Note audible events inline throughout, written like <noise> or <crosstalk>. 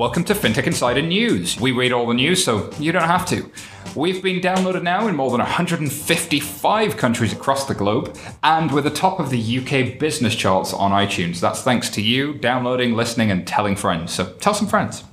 welcome to FinTech Insider News. We read all the news, so you don't have to. We've been downloaded now in more than 155 countries across the globe, and we're the top of the UK business charts on iTunes. That's thanks to you downloading, listening, and telling friends. So tell some friends.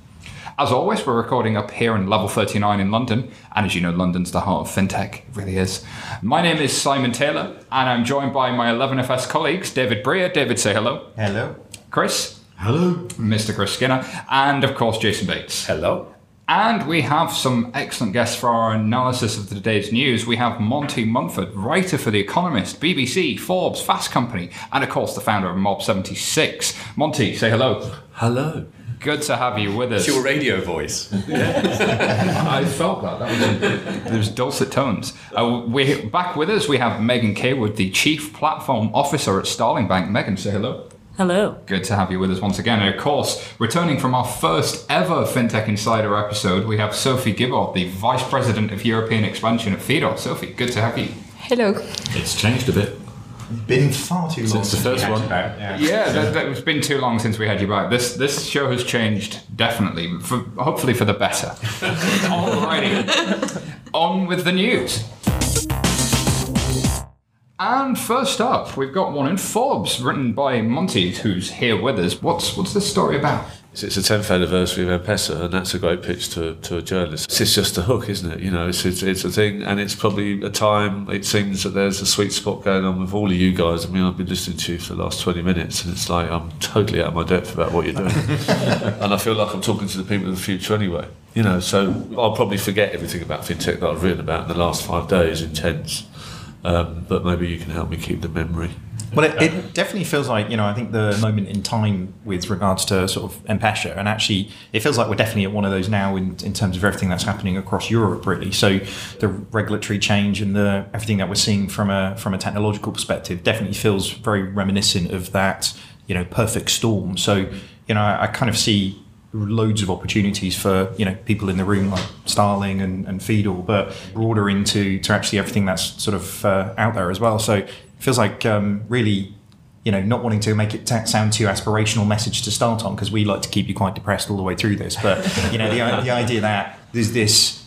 As always, we're recording up here in level 39 in London, and as you know, London's the heart of fintech. It really is. My name is Simon Taylor, and I'm joined by my 11FS colleagues, David Breer. David, say hello. Hello. Chris. Hello. Mr. Chris Skinner, and of course, Jason Bates. Hello. And we have some excellent guests for our analysis of today's news. We have Monty Munford, writer for The Economist, BBC, Forbes, Fast Company, and of course the founder of Mob 76. Monty, say hello. Hello. Good to have you with us. It's your radio voice. <laughs> I felt that. That was there's dulcet tones. Uh, we back with us. We have Megan Caywood, the Chief Platform Officer at Starling Bank. Megan, say hello. Hello. Good to have you with us once again. And of course, returning from our first ever FinTech Insider episode, we have Sophie Guibaud, the Vice President of European Expansion at Fidor. Sophie, good to have you. Hello. It's changed a bit. Been far too long Since the first one. Yeah. Yeah, that, that, it's been too long since we had you back. This this show has changed definitely, for, hopefully for the better. <laughs> Alrighty, on with the news. And first up, we've got one in Forbes, written by Monty, who's here with us. What's what's this story about? It's it's the 10th anniversary of M-Pesa, and that's a great pitch to, to a journalist. It's just a hook, isn't it? You know, it's, it's, it's a thing, and it's probably a time, it seems that there's a sweet spot going on with all of you guys. I mean, I've been listening to you for the last 20 minutes, and it's like I'm totally out of my depth about what you're doing. <laughs> and I feel like I'm talking to the people of the future anyway. You know, so I'll probably forget everything about fintech that I've written about in the last five days, intense. Um, but maybe you can help me keep the memory. Well, it, it definitely feels like, you know, I think the moment in time with regards to sort of M-Pesa, and actually it feels like we're definitely at one of those now in, in terms of everything that's happening across Europe, really. So the regulatory change and the everything that we're seeing from a from a technological perspective definitely feels very reminiscent of that, you know, perfect storm. So, you know, I, I kind of see loads of opportunities for you know people in the room like Starling and, and Fidor, but broader into to actually everything that's sort of uh, out there as well. So it feels like um, really you know not wanting to make it ta- sound too aspirational message to start on because we like to keep you quite depressed all the way through this. But you know the, the idea that there's this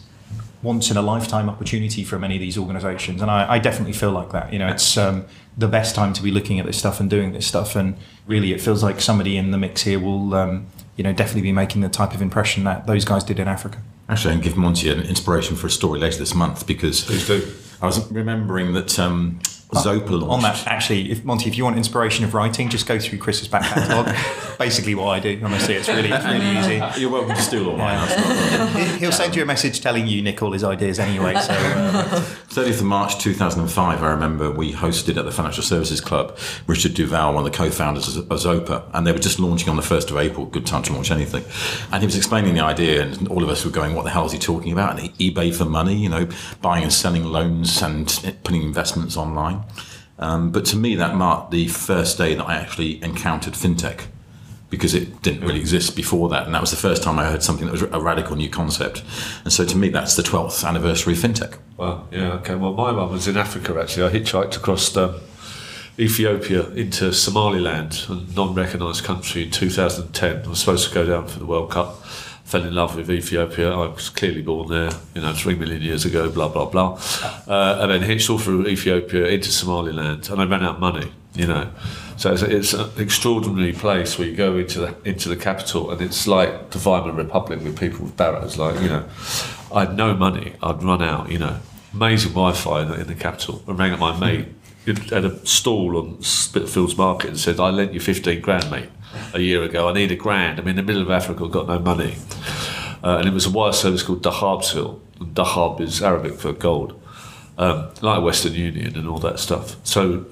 once in a lifetime opportunity for many of these organizations and I, I definitely feel like that you know it's um, the best time to be looking at this stuff and doing this stuff and really it feels like somebody in the mix here will um, you know definitely be making the type of impression that those guys did in Africa. Actually, I can give Monty an inspiration for a story later this month because I was remembering that um, Zopa launched. on that actually if Monty if you want inspiration of writing just go through Chris's back catalogue <laughs> basically what I do honestly it's really it's really easy <laughs> You're welcome to steal all mine. Yeah. that's not a problem. <laughs> He- he'll send you a message telling you Nick all his ideas anyway so uh, 30th of March 2005, I remember we hosted at the Financial Services Club Richard Duvall, one of the co-founders of Zopa, and they were just launching on the 1st of April, good time to launch anything. And he was explaining the idea, and all of us were going, what the hell is he talking about? And eBay for money, you know, buying and selling loans and putting investments online. Um, but to me, that marked the first day that I actually encountered fintech because it didn't really exist before that. And that was the first time I heard something that was a radical new concept. And so to me, that's the 12th anniversary of fintech. Well, yeah, okay. Well, my mum was in Africa actually. I hitchhiked across um, Ethiopia into Somaliland, a non recognised country, in 2010. I was supposed to go down for the World Cup. Fell in love with Ethiopia. I was clearly born there, you know, three million years ago, blah, blah, blah. Uh, and then hitched all through Ethiopia into Somaliland, and I ran out of money, you know. So it's, it's an extraordinary place where you go into the into the capital, and it's like the Weimar Republic with people with barrows. Like you know, I had no money. I'd run out. You know, amazing Wi-Fi in the, in the capital. I rang up my mate had a stall on Spitalfields Market and said, "I lent you fifteen grand, mate, a year ago. I need a grand. I'm in the middle of Africa. I've got no money." Uh, and it was a wire service called Dahabshiil. And Dahab is Arabic for gold, um, like Western Union and all that stuff. So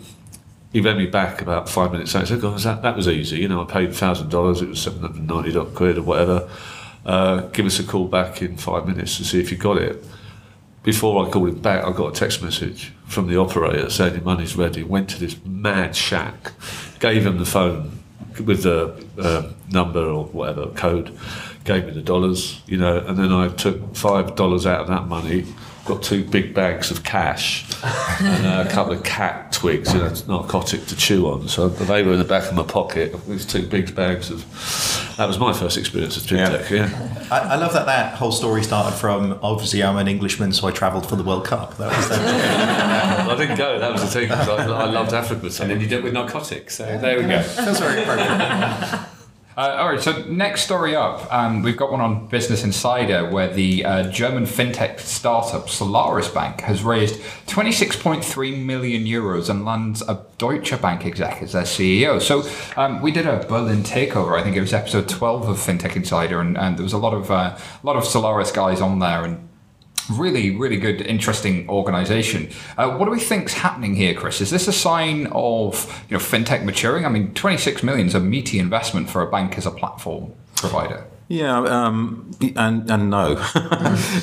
he rang me back about five minutes later. Said, "God, that, that was easy. You know, I paid thousand dollars. It was seven hundred ninety quid or whatever. Uh, give us a call back in five minutes to see if you got it." Before I called him back, I got a text message from the operator saying the money's ready. Went to this mad shack, gave him the phone with the uh, number or whatever code, gave me the dollars, you know, and then I took five dollars out of that money got two big bags of cash and uh, a couple of khat twigs, you know, narcotic to chew on. So they were in the back of my pocket. These two big bags of. That was my first experience of fintech. Yeah. yeah. I, I, love that that whole story started from. Obviously, I'm an Englishman, so I travelled for the World Cup. That was that. <laughs> I didn't go. That was the thing. I, I loved Africa. So. And then you did it with narcotics. So there we go. Feels very appropriate. Uh, all right, so next story up, um, we've got one on Business Insider where the uh, German fintech startup Solaris Bank has raised 26.3 million euros and lands a Deutsche Bank exec as their CEO. So um, we did a Berlin takeover. I think it was episode 12 of Fintech Insider, and, and there was a lot of uh, a lot of Solaris guys on there, and really, really good, interesting organization. Uh, what do we think's happening here, Chris? Is this a sign of you know fintech maturing? I mean, 26 million is a meaty investment for a bank as a platform provider. Yeah, um, and and no, <laughs>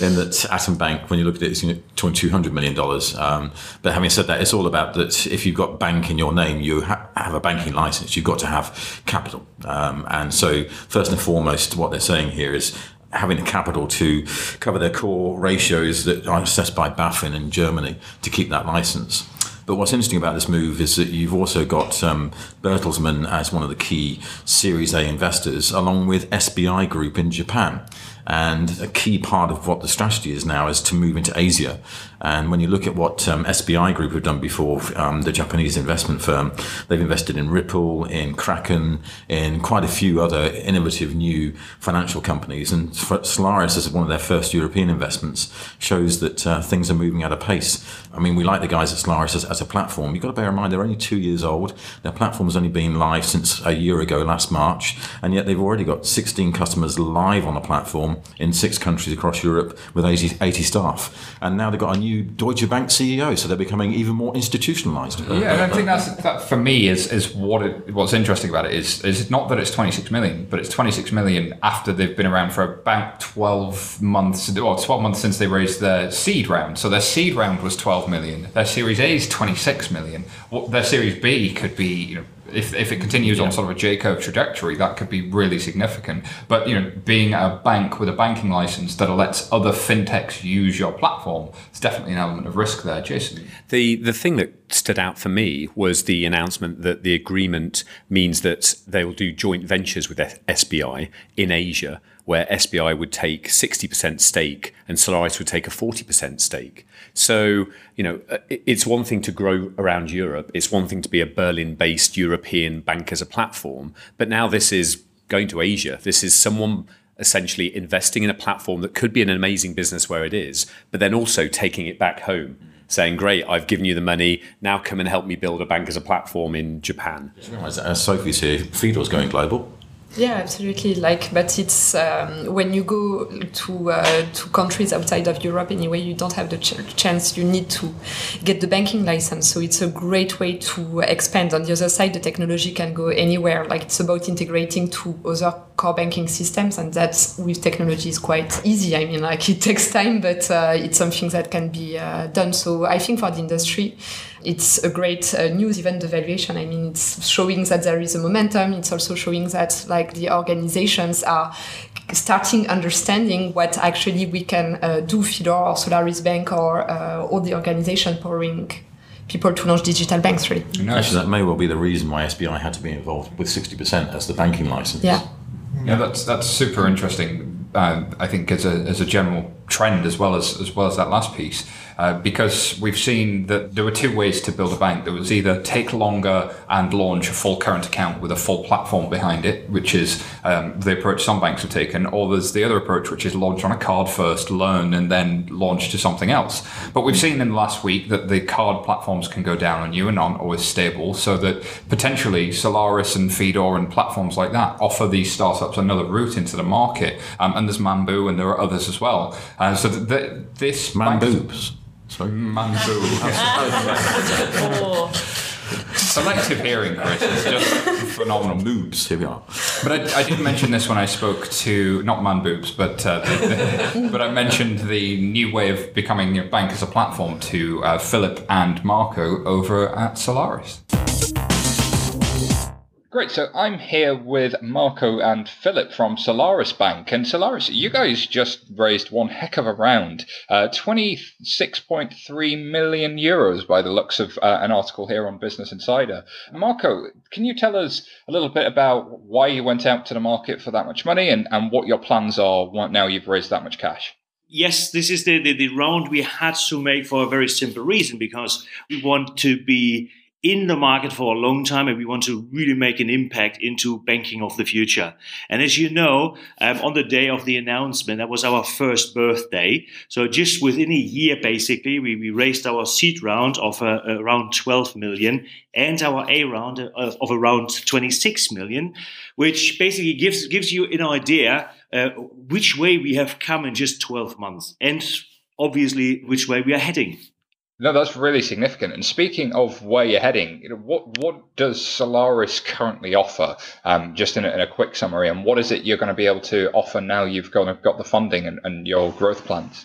in that Atom Bank, when you look at it, it's two hundred million dollars. Um, but having said that, it's all about that. If you've got bank in your name, you ha- have a banking license. You've got to have capital, um, and so first and foremost, what they're saying here is having the capital to cover their core ratios that are assessed by BaFin in Germany to keep that license. But what's interesting about this move is that you've also got um, Bertelsmann as one of the key Series A investors, along with SBI Group in Japan. And a key part of what the strategy is now is to move into Asia. And when you look at what um, SBI Group have done before, um, the Japanese investment firm, they've invested in Ripple, in Kraken, in quite a few other innovative new financial companies. And Solaris, as one of their first European investments, shows that uh, things are moving at a pace. I mean, we like the guys at Solaris as, as a platform. You've got to bear in mind they're only two years old. Their platform has only been live since a year ago, last March, and yet they've already got 16 customers live on the platform in six countries across Europe with 80, 80 staff. And now they've got a new Deutsche Bank CEO, so they're becoming even more institutionalized. Yeah, and I think that's that for me is is what it, what's interesting about it is is not that it's 26 million, but it's 26 million after they've been around for about 12 months, or 12 months since they raised their seed round. So their seed round was 12 million. Their Series A is 26 million. Their Series B could be you know if, if it continues yeah. on sort of a J curve trajectory, that could be really significant. But you know, being a bank with a banking license that lets other fintechs use your platform, it's definitely an element of risk there, Jason. The the thing that stood out for me was the announcement that the agreement means that they will do joint ventures with SBI in Asia, where SBI would take 60% stake and Solaris would take a 40% stake. So, you know, uh, it's one thing to grow around Europe, it's one thing to be a Berlin based European bank as a platform, but now this is going to Asia. This is someone essentially investing in a platform that could be an amazing business where it is, but then also taking it back home. Saying, great, I've given you the money. Now come and help me build a bank as a platform in Japan. As Sophie's here, Fidor's going global. Yeah, absolutely. Like, but it's um, when you go to uh, to countries outside of Europe anyway, you don't have the ch chance. You need to get the banking license. So it's a great way to expand. On the other side, the technology can go anywhere. Like it's about integrating to other core banking systems, and that's with technology is quite easy. I mean, like <laughs> it takes time, but uh, it's something that can be uh, done. So I think for the industry it's a great uh, news, even the valuation. I mean, it's showing that there is a momentum. It's also showing that like the organizations are starting understanding what actually we can uh, do, Fidor or Solaris Bank or uh, all the organization powering people to launch digital banks, really. Actually, that may well be the reason why SBI had to be involved with 60% as the banking license. Yeah. Yeah, that's that's super interesting. Uh, I think as a as a general trend as well as as well as that last piece uh, because we've seen that there were two ways to build a bank. There was either take longer and launch a full current account with a full platform behind it which is um, the approach some banks have taken or there's the other approach which is launch on a card first learn and then launch to something else. But we've seen in the last week that the card platforms can go down on you and aren't always stable so that potentially Solaris and Fidor and platforms like that offer these startups another route into the market. Um, and there's Mambu and there are others as well. Uh, so th- th- this man boobs. Sorry, man boobs. <laughs> Selective hearing, Chris, is just phenomenal. Boobs, here we are. But I, I, did mention this when I spoke to not man boobs, but uh, the, the, <laughs> but I mentioned the new way of becoming a bank as a platform to uh, Philip and Marco over at Solaris. Great. So I'm here with Marco and Philip from Solaris Bank. And Solaris, you guys just raised one heck of a round uh, 26.3 million euros by the looks of uh, an article here on Business Insider. Marco, can you tell us a little bit about why you went out to the market for that much money and, and what your plans are now you've raised that much cash? yes, this is the, the, the, round we had to make for a very simple reason because we want to be in the market for a long time and we want to really make an impact into banking of the future. And as you know, um, on the day of the announcement, that was our first birthday. So just within a year, basically, we, we raised our seed round of uh, around 12 million and our A round of, of, around 26 million, which basically gives, gives you an idea uh, which way we have come in just 12 months and obviously which way we are heading. No, that's really significant. And speaking of where you're heading, you know, what what does Solaris currently offer? Um, just in a, in a, quick summary, and what is it you're going to be able to offer now you've got, got the funding and, and your growth plans?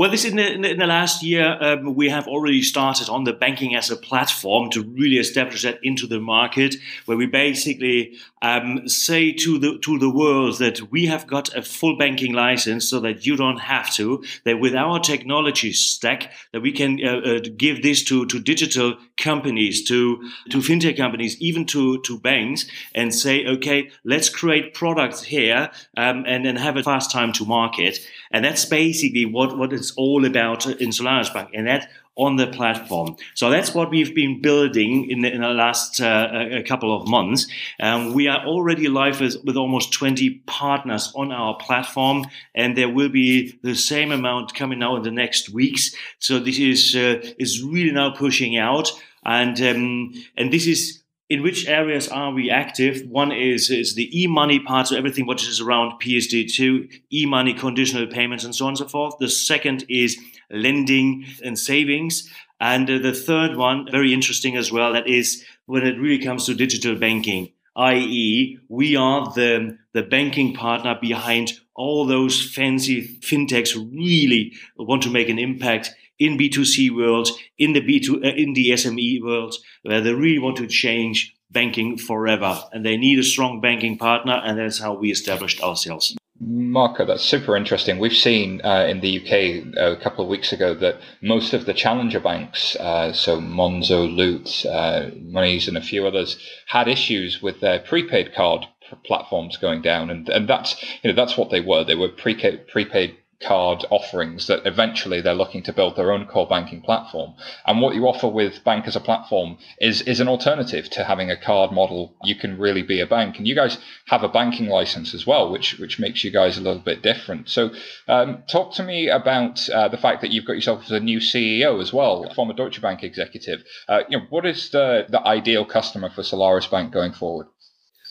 Well, this in the, in the last year, um, we have already started on the banking as a platform to really establish that into the market, where we basically um, say to the to the world that we have got a full banking license, so that you don't have to. That with our technology stack, that we can uh, uh, give this to to digital companies, to to fintech companies, even to to banks, and say, okay, let's create products here um, and then have a fast time to market. And that's basically what, what all about in Solaris Bank. And that on the platform. So that's what we've been building in the, in the last uh, couple of months. Um, we are already live with, with, almost 20 partners on our platform, and there will be the same amount coming now in the next weeks. So this is uh, is really now pushing out, and um, and this is in which areas are we active? One is, is the e-money part, so everything what is around PSD2, e-money, conditional payments, and so on and so forth. The second is lending and savings. And uh, the third one, very interesting as well, that is when it really comes to digital banking, i.e., we are the, the banking partner behind all those fancy fintechs really want to make an impact in B2C world, in the B2, uh, in the SME world, where they really want to change banking forever. And they need a strong banking partner. And that's how we established ourselves. Marco, that's super interesting. We've seen uh, in the UK uh, a couple of weeks ago that most of the challenger banks, uh, so Monzo, Loot, uh, Monese, and a few others, had issues with their prepaid card platforms going down, and and that's you know that's what they were. They were prepaid prepaid card offerings that eventually they're looking to build their own core banking platform. And what you offer with Bank as a platform is is an alternative to having a card model. You can really be a bank, and you guys have a banking license as well, which which makes you guys a little bit different. So, um, talk to me about uh, the fact that you've got yourself as a new CEO as well, former Deutsche Bank executive. Uh, you know, what is the the ideal customer for Solaris Bank going forward?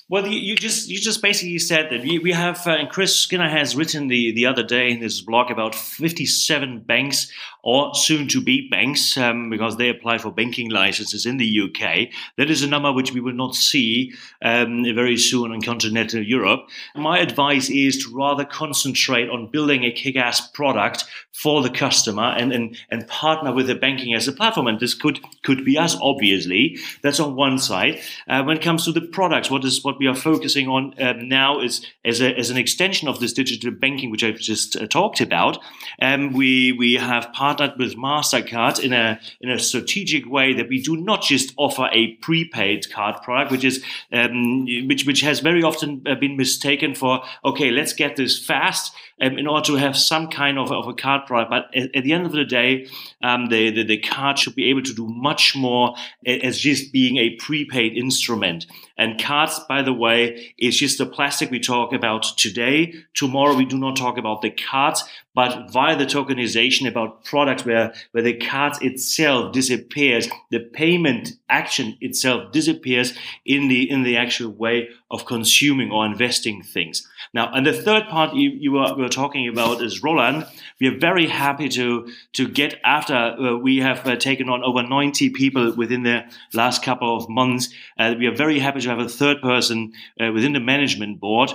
Well, you, you, just you just basically said that we, we have, uh, and Chris Skinner has written the, the other day in his blog about 57 banks or soon to be banks um, because they apply for banking licenses in the UK. That is a number which we will not see um, very soon in continental Europe. My advice is to rather concentrate on building a kick ass product for the customer and, and, and partner with the banking as a platform. And this could, could be us, obviously. That's on one side. Uh, when it comes to the products, what is what we are focusing on um, now is as, a, as an extension of this digital banking, which I've just uh, talked about. Um, we, we have partnered with MasterCard in a, in a strategic way that we do not just offer a prepaid card product, which is um, which, which has very often uh, been mistaken for, okay, let's get this fast um, in order to have some kind of, of a card product. But at, at the end of the day, um, the, the, the, card should be able to do much more as just being a prepaid instrument. And cards, by the way, is just the plastic we talk about today. Tomorrow, we do not talk about the cards, but via the tokenization about products where, where the card itself disappears, the payment action itself disappears in the, in the actual way of consuming or investing things. Now, and the third part you, you were, were talking about is Roland. We are very happy to, to get after uh, we have uh, taken on over 90 people within the last couple of months. Uh, we are very happy to have a third person uh, within the management board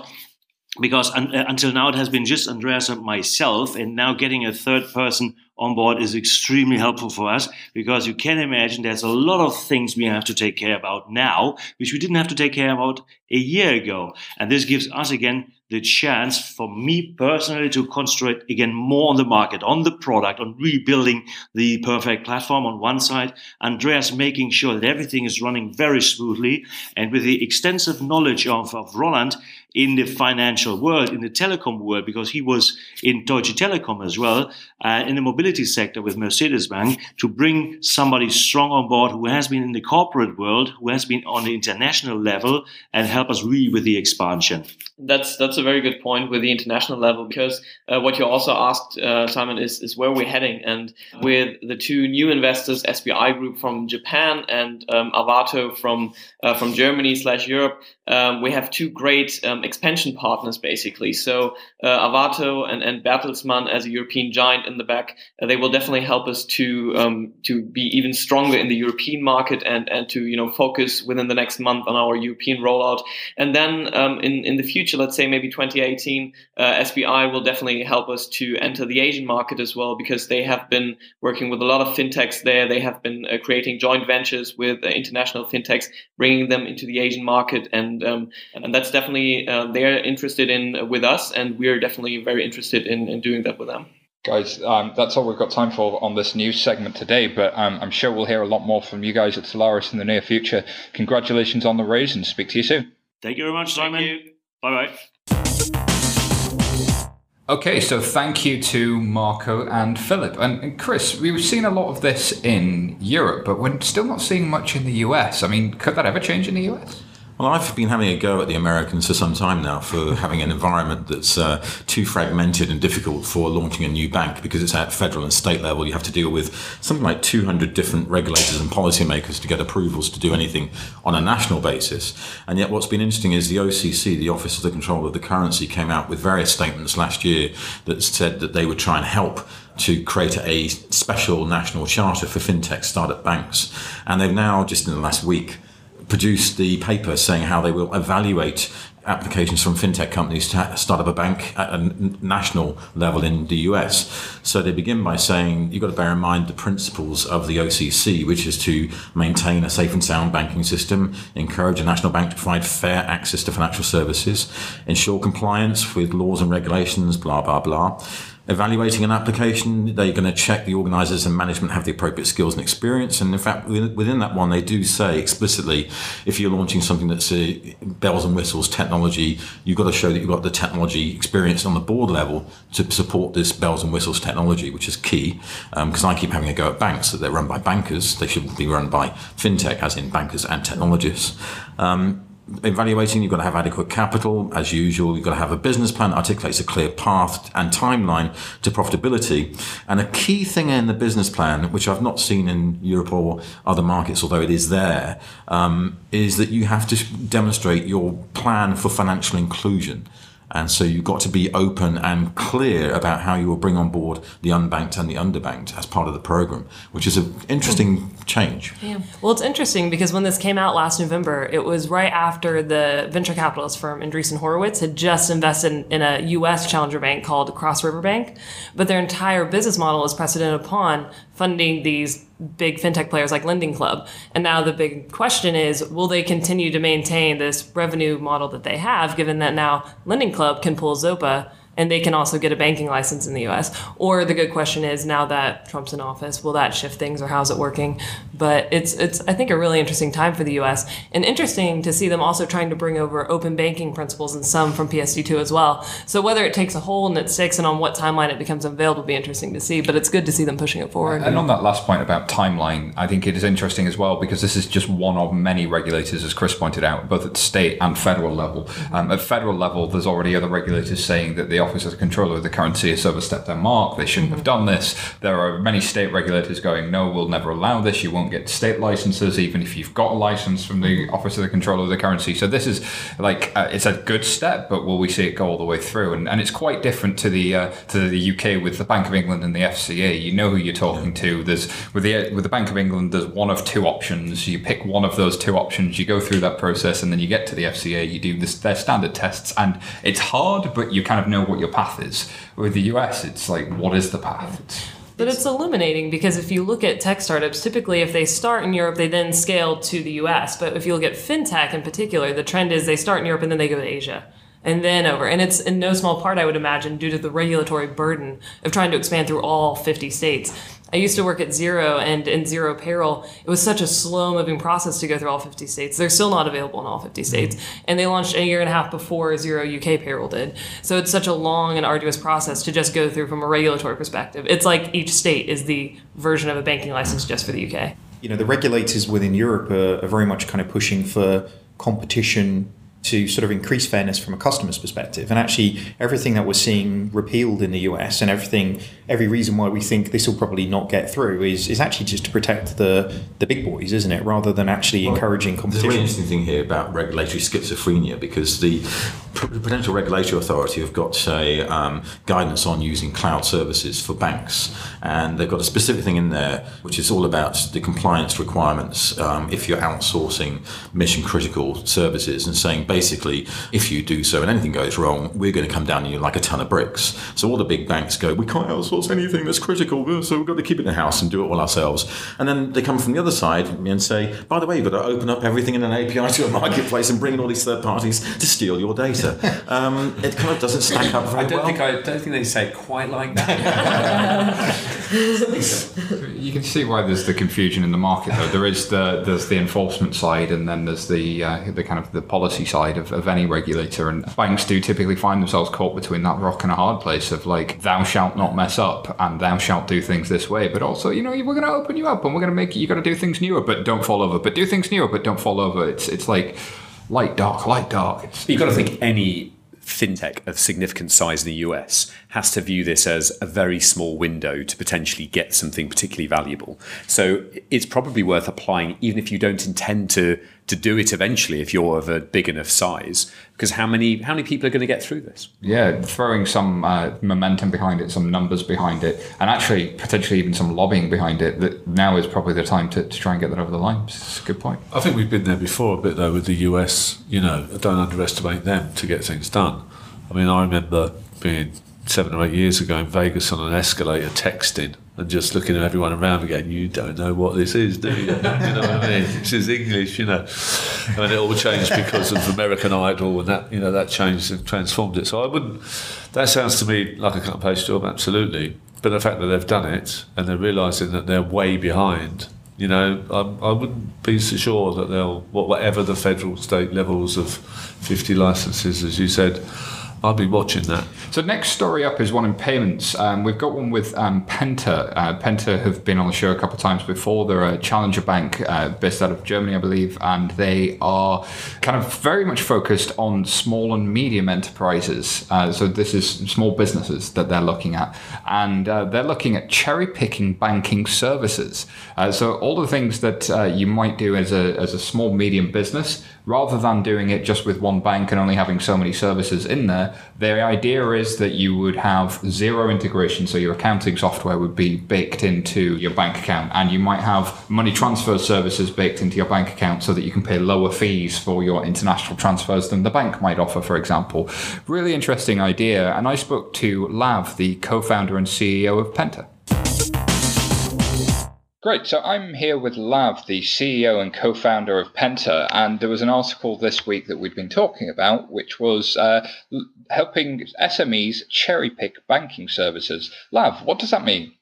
because un- uh, until now it has been just Andreas and myself, and now getting a third person on board is extremely helpful for us because you can imagine there's a lot of things we have to take care about now, which we didn't have to take care about a year ago. And this gives us again the chance for me personally to concentrate again more on the market, on the product, on rebuilding the perfect platform on one side. Andreas making sure that everything is running very smoothly. And with the extensive knowledge of, of Roland in the financial world, in the telecom world, because he was in Deutsche Telekom as well, uh, in the mobility sector with Mercedes Bank, to bring somebody strong on board who has been in the corporate world, who has been on the international level, and help us really with the expansion. That's that's a very good point with the international level because uh, what you also asked uh, Simon is is where we're heading. And with the two new investors SBI Group from Japan and um, Arvato from uh, from Germany slash Europe um, we have two great um, expansion partners basically. So uh, Arvato and, and Bertelsmann as a European giant in the back uh, they will definitely help us to um, to be even stronger in the European market and and to you know focus within the next month on our European rollout. And then um, in in the future future, let's say maybe 2018, uh, SBI will definitely help us to enter the Asian market as well because they have been working with a lot of fintechs there. They have been uh, creating joint ventures with uh, international fintechs, bringing them into the Asian market, and um, and that's definitely uh, they're interested in uh, with us, and we're definitely very interested in, in doing that with them. Guys, um, that's all we've got time for on this news segment today, but um, I'm sure we'll hear a lot more from you guys at Solaris in the near future. Congratulations on the raise and speak to you soon. Thank you very much, Simon. Bye bye. Okay, so thank you to Marco and Philip. And, and, Chris, we've seen a lot of this in Europe, but we're still not seeing much in the US. I mean, could that ever change in the US? Well, I've been having a go at the Americans for some time now for <laughs> having an environment that's uh, too fragmented and difficult for launching a new bank because it's at federal and state level. You have to deal with something like 200 different regulators and policymakers to get approvals to do anything on a national basis. And yet, what's been interesting is the OCC, the Office of the Control of the Currency, came out with various statements last year that said that they would try and help to create a special national charter for fintech startup banks. And they've now, just in the last week, produced the paper saying how they will evaluate applications from fintech companies to start up a bank at a national level in the US. So they begin by saying you've got to bear in mind the principles of the OCC, which is to maintain a safe and sound banking system, encourage a national bank to provide fair access to financial services, ensure compliance with laws and regulations, blah, blah, blah evaluating an application, they're going to check the organisers and management have the appropriate skills and experience. And in fact, within that one, they do say explicitly, if you're launching something that's a bells and whistles technology, you've got to show that you've got the technology experience on the board level to support this bells and whistles technology, which is key. Because um, I keep having a go at banks that they're run by bankers, they should be run by fintech, as in bankers and technologists. Um, evaluating, you've got to have adequate capital, as usual. You've got to have a business plan that articulates a clear path and timeline to profitability. And a key thing in the business plan, which I've not seen in Europe or other markets, although it is there, um, is that you have to demonstrate your plan for financial inclusion. And so you've got to be open and clear about how you will bring on board the unbanked and the underbanked as part of the program, which is an interesting change. Yeah. Well, it's interesting because when this came out last November, it was right after the venture capitalist firm Andreessen Horowitz had just invested in a U.S. challenger bank called Cross River Bank. But their entire business model is precedent upon funding these big fintech players like Lending Club. And now the big question is will they continue to maintain this revenue model that they have, given that now Lending Club can pull Zopa and they can also get a banking license in the US. Or the good question is now that Trump's in office, will that shift things or how's it working? But it's it's I think a really interesting time for the US and interesting to see them also trying to bring over open banking principles and some from PSD2 as well. So whether it takes a hold and it sticks and on what timeline it becomes unveiled will be interesting to see, but it's good to see them pushing it forward. And on that last point about timeline, I think it is interesting as well because this is just one of many regulators as Chris pointed out, both at state and federal level. Um, at federal level there's already other regulators saying that the Office of the Controller of the Currency has overstepped their mark. They shouldn't have done this. There are many state regulators going, no, we'll never allow this. You won't get state licenses, even if you've got a license from the. Office of the Controller of the Currency. So this is like uh, it's a good step, but will we see it go all the way through? And, and it's quite different to the uh, to the UK with the Bank of England and the FCA. You know who you're talking to. There's with the with the Bank of England, there's one of two options. You pick one of those two options. You go through that process, and then you get to the FCA. You do this, their standard tests, and it's hard, but you kind of know what your path path is. With the US, it's like, what is the path? But it's illuminating because if you look at tech startups, typically if they start in Europe, they then scale to the US. But if you look at fintech in particular, the trend is they start in Europe and then they go to Asia and then over. And it's in no small part, I would imagine, due to the regulatory burden of trying to expand through all 50 states. I used to work at Xero and in Xero Payroll, it was such a slow moving process to go through all 50 states. They're still not available in all 50 mm-hmm. states. And they launched a year and a half before Xero UK Payroll did. So it's such a long and arduous process to just go through from a regulatory perspective. It's like each state is the version of a banking license just for the UK. You know, the regulators within Europe are, are very much kind of pushing for competition to sort of increase fairness from a customer's perspective. And actually, everything that we're seeing repealed in the US and everything, every reason why we think this will probably not get through is, is actually just to protect the, the big boys, isn't it? Rather than actually well, encouraging competition. There's a really interesting thing here about regulatory schizophrenia because the Prudential Regulatory Authority have got, say, um, guidance on using cloud services for banks. And they've got a specific thing in there which is all about the compliance requirements um, if you're outsourcing mission critical services and saying, basically, if you do so and anything goes wrong, we're going to come down on you like a ton of bricks. So all the big banks go, we can't outsource anything that's critical, so we've got to keep it in house and do it all ourselves. And then they come from the other side and say, by the way, you've got to open up everything in an API to a <laughs> marketplace and bring in all these third parties to steal your data. <laughs> Um, it kind of doesn't stack up very I don't well. Think I don't think they say it quite like that. <laughs> you can see why there's the confusion in the market, though. There is the there's the enforcement side, and then there's the uh, the kind of the policy side side of, of any regulator. And banks do typically find themselves caught between that rock and a hard place of like, thou shalt not mess up and thou shalt do things this way. But also, you know, we're going to open you up and we're going to make you, got to do things newer, but don't fall over. But do things newer, but don't fall over. It's, it's like light, dark, light, dark. It's, You've got to think any fintech of significant size in the US has to view this as a very small window to potentially get something particularly valuable. So it's probably worth applying, even if you don't intend to to do it eventually if you're of a big enough size because how many how many people are going to get through this? Yeah throwing some uh, momentum behind it some numbers behind it and actually potentially even some lobbying behind it that now is probably the time to, to try and get that over the line. It's a good point. I think we've been there before a bit though with the us you know don't underestimate them to get things done. I mean i remember being seven or eight years ago in vegas on an escalator texting and just looking at everyone around again, you don't know what this is, do you? <laughs> you know what I mean? This is English, you know. And it all changed because of American Idol and that, you know, that changed and transformed it. So I wouldn't, that sounds to me like a cut and paste job, absolutely. But the fact that they've done it and they're realising that they're way behind, you know, I, I wouldn't be so sure that they'll, whatever the federal state levels of 50 licenses, as you said, I'll be watching that. So next story up is one in payments. Um, we've got one with um, Penta. Uh, Penta have been on the show a couple of times before. They're a challenger bank uh, based out of Germany, I believe, and they are kind of very much focused on small and medium enterprises. Uh, so this is small businesses that they're looking at, and uh, they're looking at cherry picking banking services. Uh, so all the things that uh, you might do as a as a small medium business rather than doing it just with one bank and only having so many services in there, the idea is that you would have Xero integration. So your accounting software would be baked into your bank account, and you might have money transfer services baked into your bank account so that you can pay lower fees for your international transfers than the bank might offer, for example. Really interesting idea. And I spoke to Lav, the co founder and CEO of Penta. Great. So I'm here with Lav, the CEO and co founder of Penta. And there was an article this week that we'd been talking about, which was uh, helping SMEs cherry pick banking services. Lav, what does that mean?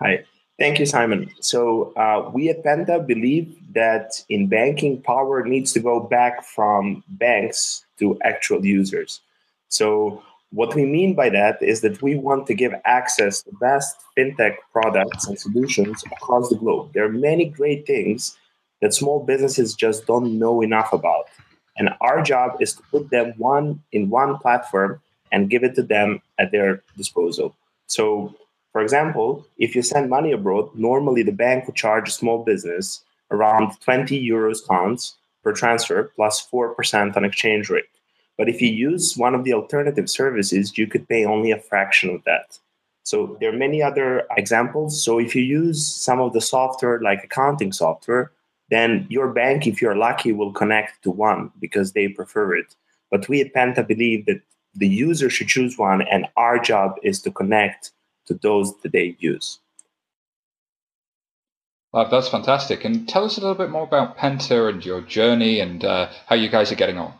Hi. Thank you, Simon. So uh, we at Penta believe that in banking, power needs to go back from banks to actual users. So what we mean by that is that we want to give access to best fintech products and solutions across the globe. There are many great things that small businesses just don't know enough about. And our job is to put them one in one platform and give it to them at their disposal. So, for example, if you send money abroad, normally the bank would charge a small business around 20 euros pounds per transfer plus 4% on exchange rate. But if you use one of the alternative services, you could pay only a fraction of that. So there are many other examples. So if you use some of the software like accounting software, then your bank, if you're lucky, will connect to one because they prefer it. But we at Penta believe that the user should choose one, and our job is to connect to those that they use. Uh, that's fantastic. And tell us a little bit more about Penta and your journey and uh, how you guys are getting on.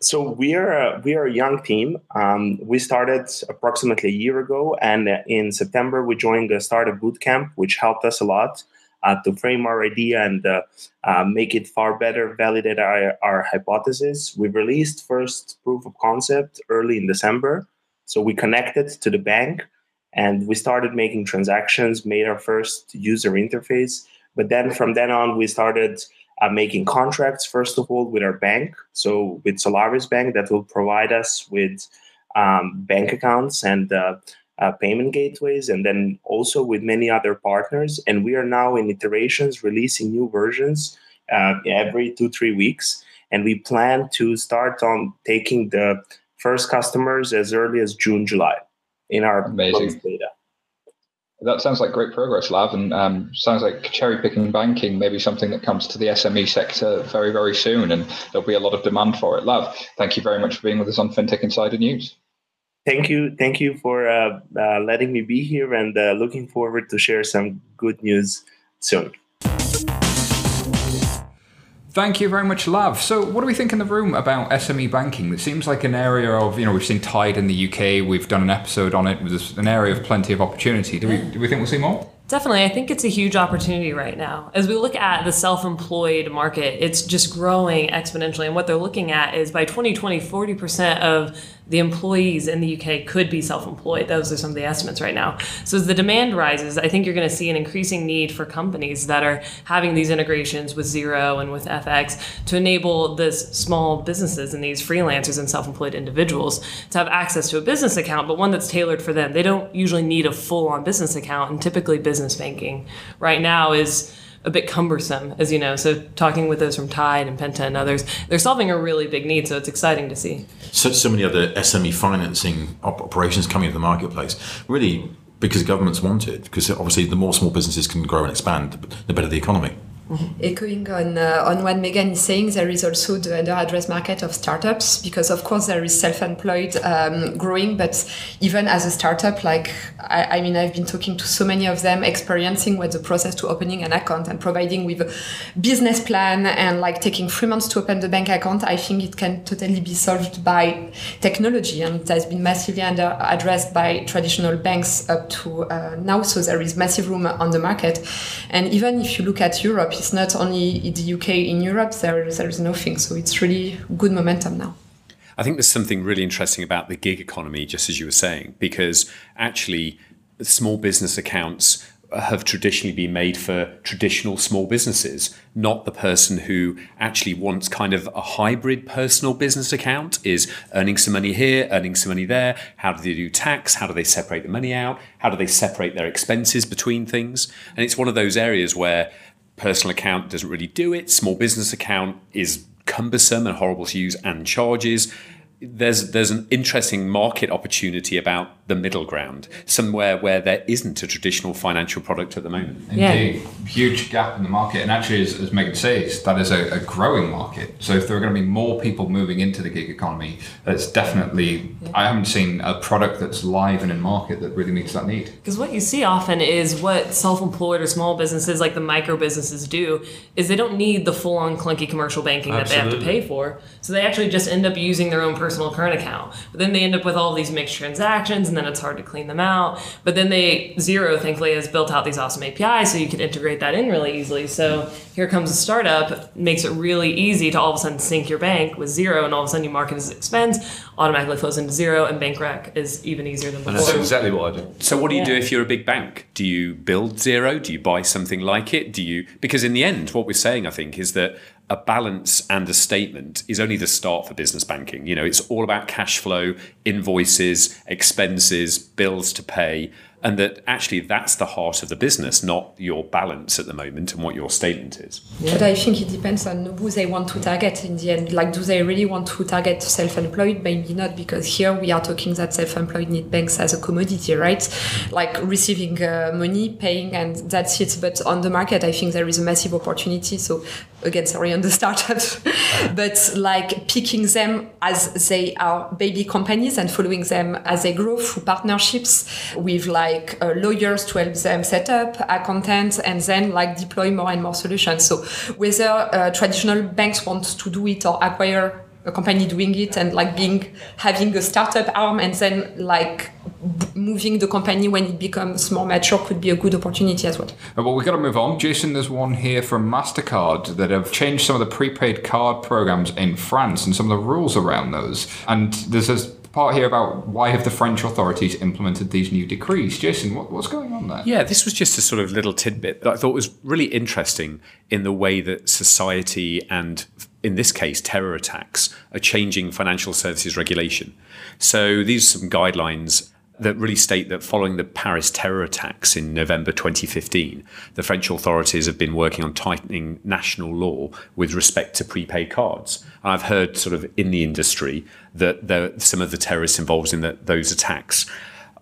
So we are a, we are a young team. Um, we started approximately a year ago, and in September we joined the startup bootcamp, which helped us a lot uh, to frame our idea and uh, uh, make it far better, validate our, our hypothesis. We released first proof of concept early in December. So we connected to the bank and we started making transactions, made our first user interface. But then from then on, we started uh, making contracts, first of all, with our bank. So with Solaris Bank, that will provide us with um, bank accounts and uh, uh, payment gateways, and then also with many other partners. And we are now in iterations, releasing new versions uh, every two, three weeks. And we plan to start on taking the first customers as early as June, July in our data. That sounds like great progress, Lav, and um, sounds like cherry picking banking may be something that comes to the SME sector very, very soon, and there'll be a lot of demand for it. Lav, thank you very much for being with us on FinTech Insider News. Thank you, thank you for uh, uh, letting me be here, and uh, looking forward to share some good news soon. Thank you very much, Lav. So, what do we think in the room about SME banking? It seems like an area of, you know, we've seen Tide in the UK, we've done an episode on it, it's an area of plenty of opportunity. Do we, do we think we'll see more? Definitely. I think it's a huge opportunity right now. As we look at the self employed market, it's just growing exponentially. And what they're looking at is by 2020, 40% of the employees in the UK could be self employed. Those are some of the estimates right now. So, as the demand rises, I think you're going to see an increasing need for companies that are having these integrations with Xero and with FX to enable this small businesses and these freelancers and self employed individuals to have access to a business account, but one that's tailored for them. They don't usually need a full on business account, and typically, business banking right now is a bit cumbersome, as you know. So talking with those from Tide and Penta and others, they're solving a really big need. So it's exciting to see. So, so many other SME financing operations coming to the marketplace. Really, because governments want it. Because obviously, the more small businesses can grow and expand, the better the economy. Mm-hmm. Echoing on uh, on what Megan is saying, there is also the under-addressed market of startups because, of course, there is self-employed um, growing, but even as a startup, like I, I, mean, I've been talking to so many of them, experiencing what the process to opening an account and providing with a business plan and like taking three months to open the bank account. I think it can totally be solved by technology, and it has been massively under-addressed by traditional banks up to uh, now. So there is massive room on the market, and even if you look at Europe it's not only in the UK, in Europe, there, there's nothing. So it's really good momentum now. I think there's something really interesting about the gig economy, just as you were saying, because actually, small business accounts have traditionally been made for traditional small businesses, not the person who actually wants kind of a hybrid personal business account, is earning some money here, earning some money there. How do they do tax? How do they separate the money out? How do they separate their expenses between things? And it's one of those areas where personal account doesn't really do it. Small business account is cumbersome and horrible to use and charges. There's there's an interesting market opportunity about the middle ground, somewhere where there isn't a traditional financial product at the moment. Indeed, yeah. huge gap in the market, and actually, as, as Megan says, that is a, a, growing market. So if there are going to be more people moving into the gig economy, that's definitely. Yeah. I haven't seen a product that's live and in market that really meets that need. Because what you see often is what self-employed or small businesses, like the micro businesses, do is they don't need the full-on clunky commercial banking Absolutely. that they have to pay for. So they actually just end up using their own personal current account. But then they end up with all these mixed transactions and then it's hard to clean them out. But then they Xero, thankfully, has built out these awesome APIs, so you can integrate that in really easily. So here comes a startup, makes it really easy to all of a sudden sync your bank with Xero and all of a sudden you mark it as expense, automatically flows into Xero and bank rec is even easier than before. And that's exactly what I do. So what do you yeah. do if you're a big bank? Do you build Xero? Do you buy something like it? Do you because in the end, what we're saying, I think, is that a balance and a statement is only the start for business banking. You know, it's all about cash flow, invoices, expenses, bills to pay and that actually that's the heart of the business, not your balance at the moment and what your statement is. Yeah. But I think it depends on who they want to target in the end. Like, do they really want to target self-employed? Maybe not, because here we are talking that self-employed need banks as a commodity, right? Like receiving uh, money, paying, and that's it. But on the market, I think there is a massive opportunity. So again, sorry on the startups, <laughs> but like picking them as they are baby companies and following them as they grow through partnerships with like uh, lawyers to help them set up accountants and then like deploy more and more solutions. So whether uh, traditional banks want to do it or acquire a company doing it and like being having a startup arm and then like b- moving the company when it becomes more mature could be a good opportunity as well. Uh, Well, we've got to move on. Jason, there's one here from MasterCard that have changed some of the prepaid card programs in France and some of the rules around those. And there's this part here about why have the French authorities implemented these new decrees. Jason, what, what's going on there? Yeah, this was just a sort of little tidbit that I thought was really interesting in the way that society and, in this case, terror attacks are changing financial services regulation. So these are some guidelines that really state that following the Paris terror attacks in November 2015, the French authorities have been working on tightening national law with respect to prepaid cards. And I've heard sort of in the industry that there, some of the terrorists involved in the, those attacks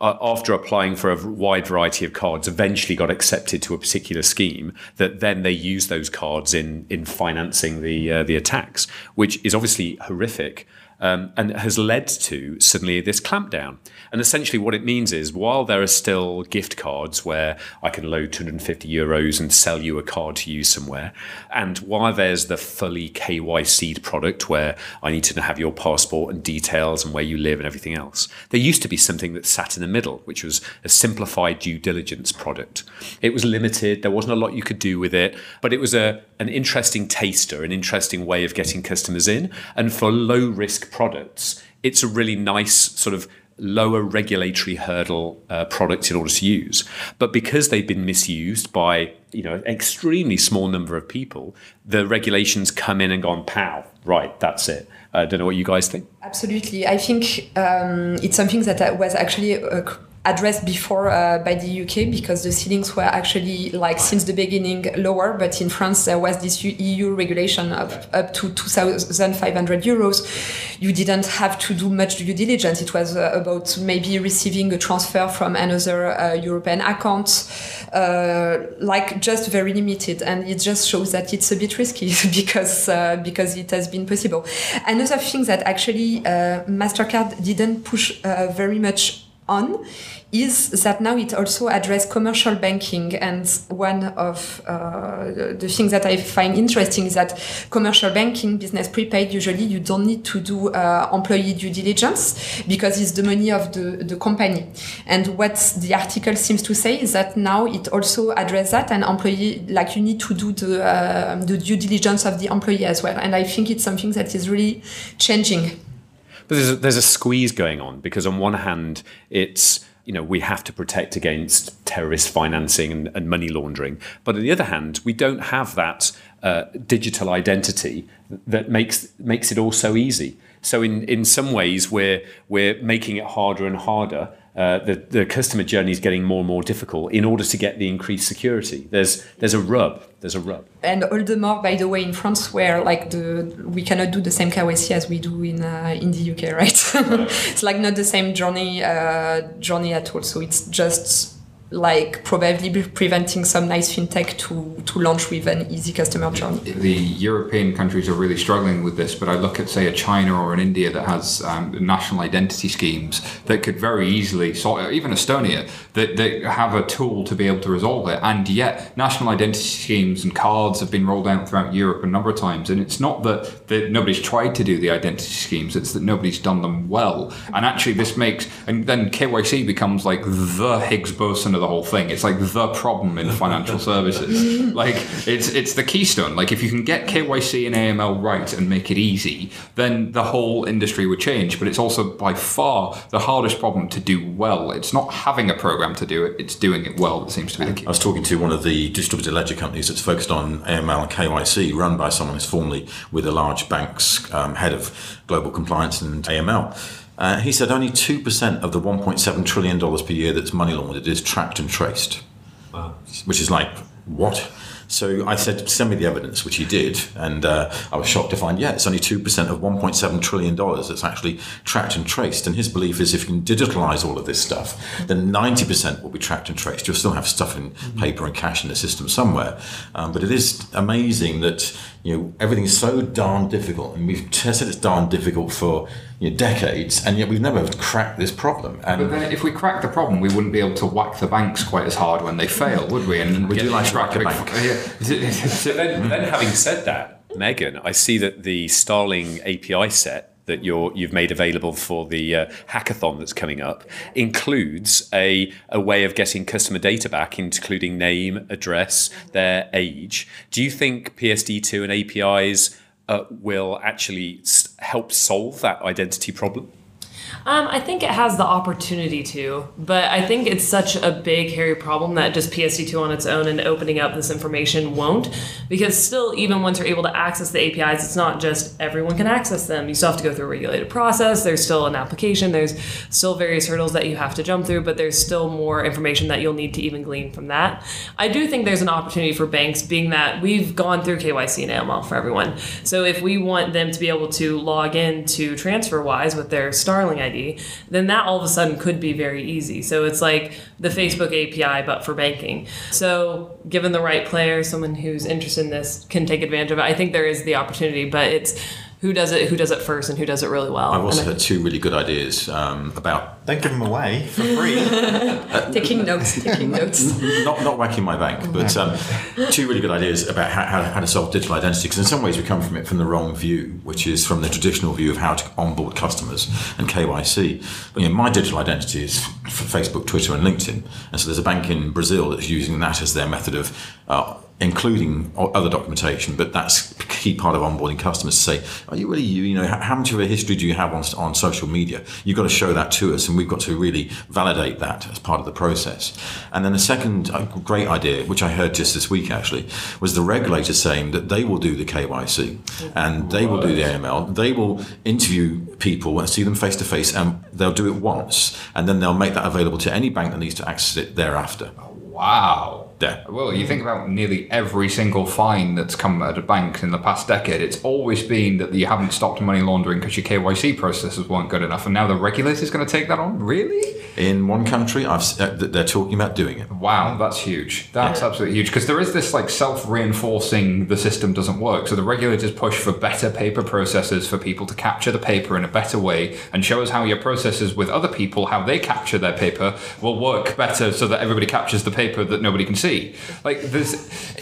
uh, after applying for a wide variety of cards, eventually got accepted to a particular scheme. That then they use those cards in in financing the uh, the attacks, which is obviously horrific. Um, and has led to suddenly this clampdown. And essentially, what it means is while there are still gift cards where I can load 250 euros and sell you a card to use somewhere, and while there's the fully KYC product where I need to have your passport and details and where you live and everything else, there used to be something that sat in the middle, which was a simplified due diligence product. It was limited, there wasn't a lot you could do with it, but it was a an interesting taster, an interesting way of getting customers in. And for low risk products, it's a really nice sort of lower regulatory hurdle uh, product in order to use. But because they've been misused by you know an extremely small number of people, the regulations come in and gone pow. Right, that's it. I don't know what you guys think. Absolutely. I think um, it's something that uh, was actually uh, addressed before uh, by the UK because the ceilings were actually like since the beginning lower. But in France, there was this EU regulation of up to 2,500 euros. You didn't have to do much due diligence. It was uh, about maybe receiving a transfer from another uh, European account, uh, like just very limited. And it just shows that it's a bit risky <laughs> because uh, because it has been possible. Another thing that actually uh, Mastercard didn't push very much on is that now it also addresses commercial banking. And one of uh, the things that i find interesting is that commercial banking business prepaid usually you don't need to do uh, employee due diligence because it's the money of the, the company. And what the article seems to say is that now it also addresses that and employee like you need to do the, uh, the due diligence of the employee as well. And i think it's something that is really changing but there's a, there's a squeeze going on because on one hand, it's you know we have to protect against terrorist financing and, and money laundering, but on the other hand, we don't have that uh, digital identity that makes makes it all so easy. So in in some ways, we're we're making it harder and harder. Uh, the the customer journey is getting more and more difficult in order to get the increased security. There's there's a rub. There's a rub. And all the more, by the way, in France, where like the we cannot do the same KYC as we do in uh, in the UK, <laughs> right? right. it's like not the same journey uh, journey at all. So it's just like probably preventing some nice fintech to, to launch with an easy customer journey. The European countries are really struggling with this, but I look at, say, a China or an India that has um, national identity schemes that could very easily sort even Estonia, that, that have a tool to be able to resolve it. And yet, national identity schemes and cards have been rolled out throughout Europe a number of times. And it's not that, that nobody's tried to do the identity schemes, it's that nobody's done them well. And actually, this makes, and then KYC becomes like the Higgs boson of the whole thing. It's like the problem in financial <laughs> services. Like it's it's the keystone. Like if you can get KYC and AML right and make it easy, then the whole industry would change. But it's also by far the hardest problem to do well. It's not having a program to do it; it's doing it well that seems to be the key. I was talking to one of the distributed ledger companies that's focused on AML and KYC, run by someone who's formerly with a large bank's um, head of global compliance and AML. Uh, he said only 2% of the $1.7 trillion per year that's money laundered is tracked and traced. Wow. Which is like, what? So I said, send me the evidence, which he did. And uh, I was shocked to find, yeah, it's only 2% of $1.7 trillion that's actually tracked and traced. And his belief is if you can digitalize all of this stuff, then 90% will be tracked and traced. You'll still have stuff in paper and cash in the system somewhere. Um, but it is amazing that, you know, everything is so darn difficult. And we've said it's darn difficult for you know, decades, and yet we've never cracked this problem. And But then, if we crack the problem, we wouldn't be able to whack the banks quite as hard when they fail, would we? And We do like to whack a big- bank. Yeah. <laughs> So then, then having said that, Megan, I see that the Starling API set that you're, you've made available for the uh, hackathon that's coming up includes a, a way of getting customer data back, including name, address, their age. Do you think PSD2 and APIs uh, will actually help solve that identity problem? Um, I think it has the opportunity to, but I think it's such a big, hairy problem that just PSD2 on its own and opening up this information won't. Because still, even once you're able to access the APIs, it's not just everyone can access them. You still have to go through a regulated process. There's still an application. There's still various hurdles that you have to jump through, but there's still more information that you'll need to even glean from that. I do think there's an opportunity for banks, being that we've gone through KYC and AML for everyone. So if we want them to be able to log in to TransferWise with their Starling ID, then that all of a sudden could be very easy. So it's like the Facebook API, but for banking. So given the right player, someone who's interested in this can take advantage of it. I think there is the opportunity, but it's who does it, who does it first, and who does it really well. I've also And I- had two really good ideas um, about Don't give them away for free. <laughs> taking notes, taking notes. <laughs> not, not whacking my bank, but um, two really good ideas about how, how, how to solve digital identity. Because in some ways we come from it from the wrong view, which is from the traditional view of how to onboard customers and KYC. But, you know, my digital identity is for Facebook, Twitter, and LinkedIn, and so there's a bank in Brazil that's using that as their method of. Uh, including other documentation, but that's a key part of onboarding customers to say, are you really you? You know, how, much of a history do you have on, on social media? You've got to show that to us, and we've got to really validate that as part of the process. And then the second uh, great idea, which I heard just this week actually, was the regulator saying that they will do the KYC and they will do the AML. They will interview people and see them face to face, and they'll do it once, and then they'll make that available to any bank that needs to access it thereafter. Wow. There. Well, you think about nearly every single fine that's come at a bank in the past decade, it's always been that you haven't stopped money laundering because your KYC processes weren't good enough. And now the regulator's going to take that on? Really? In one country, I've, uh, they're talking about doing it. Wow, that's huge. That's absolutely huge because there is this like self-reinforcing the system doesn't work. So the regulators push for better paper processes for people to capture the paper in a better way and show us how your processes with other people, how they capture their paper, will work better so that everybody captures the paper that nobody can see. Like this,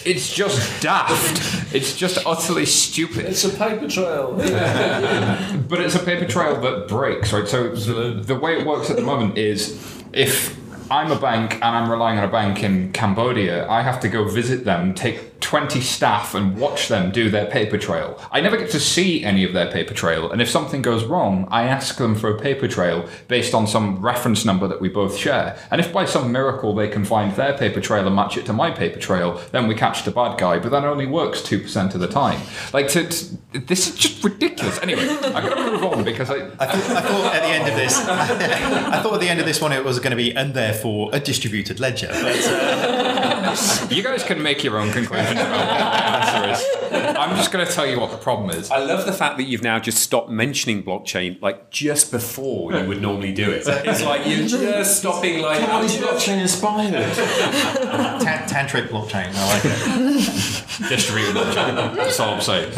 it's just daft. It's just utterly stupid. It's a paper trail. <laughs> But it's a paper trail that breaks, right? So the, the way it works at the moment is if I'm a bank and I'm relying on a bank in Cambodia, I have to go visit them, take 20 staff and watch them do their paper trail. I never get to see any of their paper trail, and if something goes wrong, I ask them for a paper trail based on some reference number that we both share. And if by some miracle they can find their paper trail and match it to my paper trail, then we catch the bad guy, but that only works 2% of the time. Like, to, to- this is just ridiculous. Anyway, I'm going to move on because I, I thought, I thought at the end of this, <laughs> I thought at the end of this one it was going to be, and therefore a distributed ledger. But uh, <laughs> You guys can make your own conclusions about what the answer is. I'm just going to tell you what the problem is. I love the fact that you've now just stopped mentioning blockchain like just before you would normally do it. It's like you're just stopping like I'm blockchain inspired. ta- tantric blockchain, I like it. Distributed blockchain. That's all I'm saying.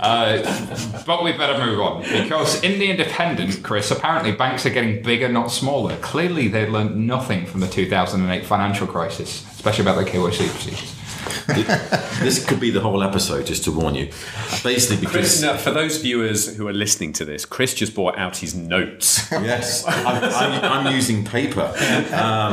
Uh, but we better move on because in the Independent, Chris, apparently banks are getting bigger, not smaller. Clearly, they learned nothing from the 2008 financial crisis, especially about the KYC procedures. This could be the whole episode, just to warn you. Basically, Chris, because now, for those viewers who are listening to this, Chris just brought out his notes. yes, I'm, I'm, I'm using paper.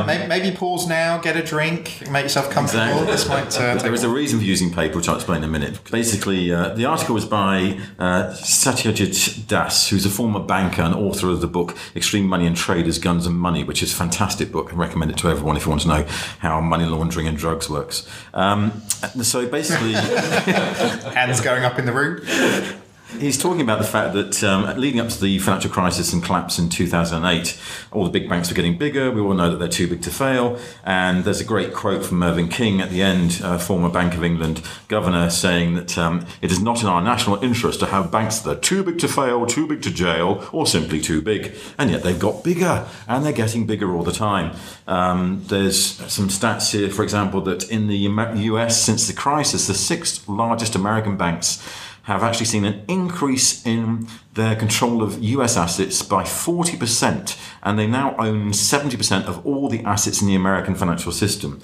maybe, maybe pause now, get a drink, make yourself comfortable. Exactly. This might uh, there take is a reason for using paper, which I'll explain in a minute. Basically, uh, the article was by uh, Satyajit Das, who's a former banker and author of the book Extreme Money and Traders, Guns and Money, which is a fantastic book. I recommend it to everyone if you want to know how money laundering and drugs works. Um, Um, so basically, <laughs> hands going up in the room. He's talking about the fact that um, leading up to the financial crisis and collapse in 2008, all the big banks were getting bigger. We all know that they're too big to fail. And there's a great quote from Mervyn King at the end, uh, former Bank of England governor, saying that um, it is not in our national interest to have banks that are too big to fail, too big to jail, or simply too big. And yet they've got bigger, and they're getting bigger all the time. Um, there's some stats here, for example, that in the US, since the crisis, the sixth largest American banks have actually seen an increase in their control of US assets by 40%, and they now own 70% of all the assets in the American financial system.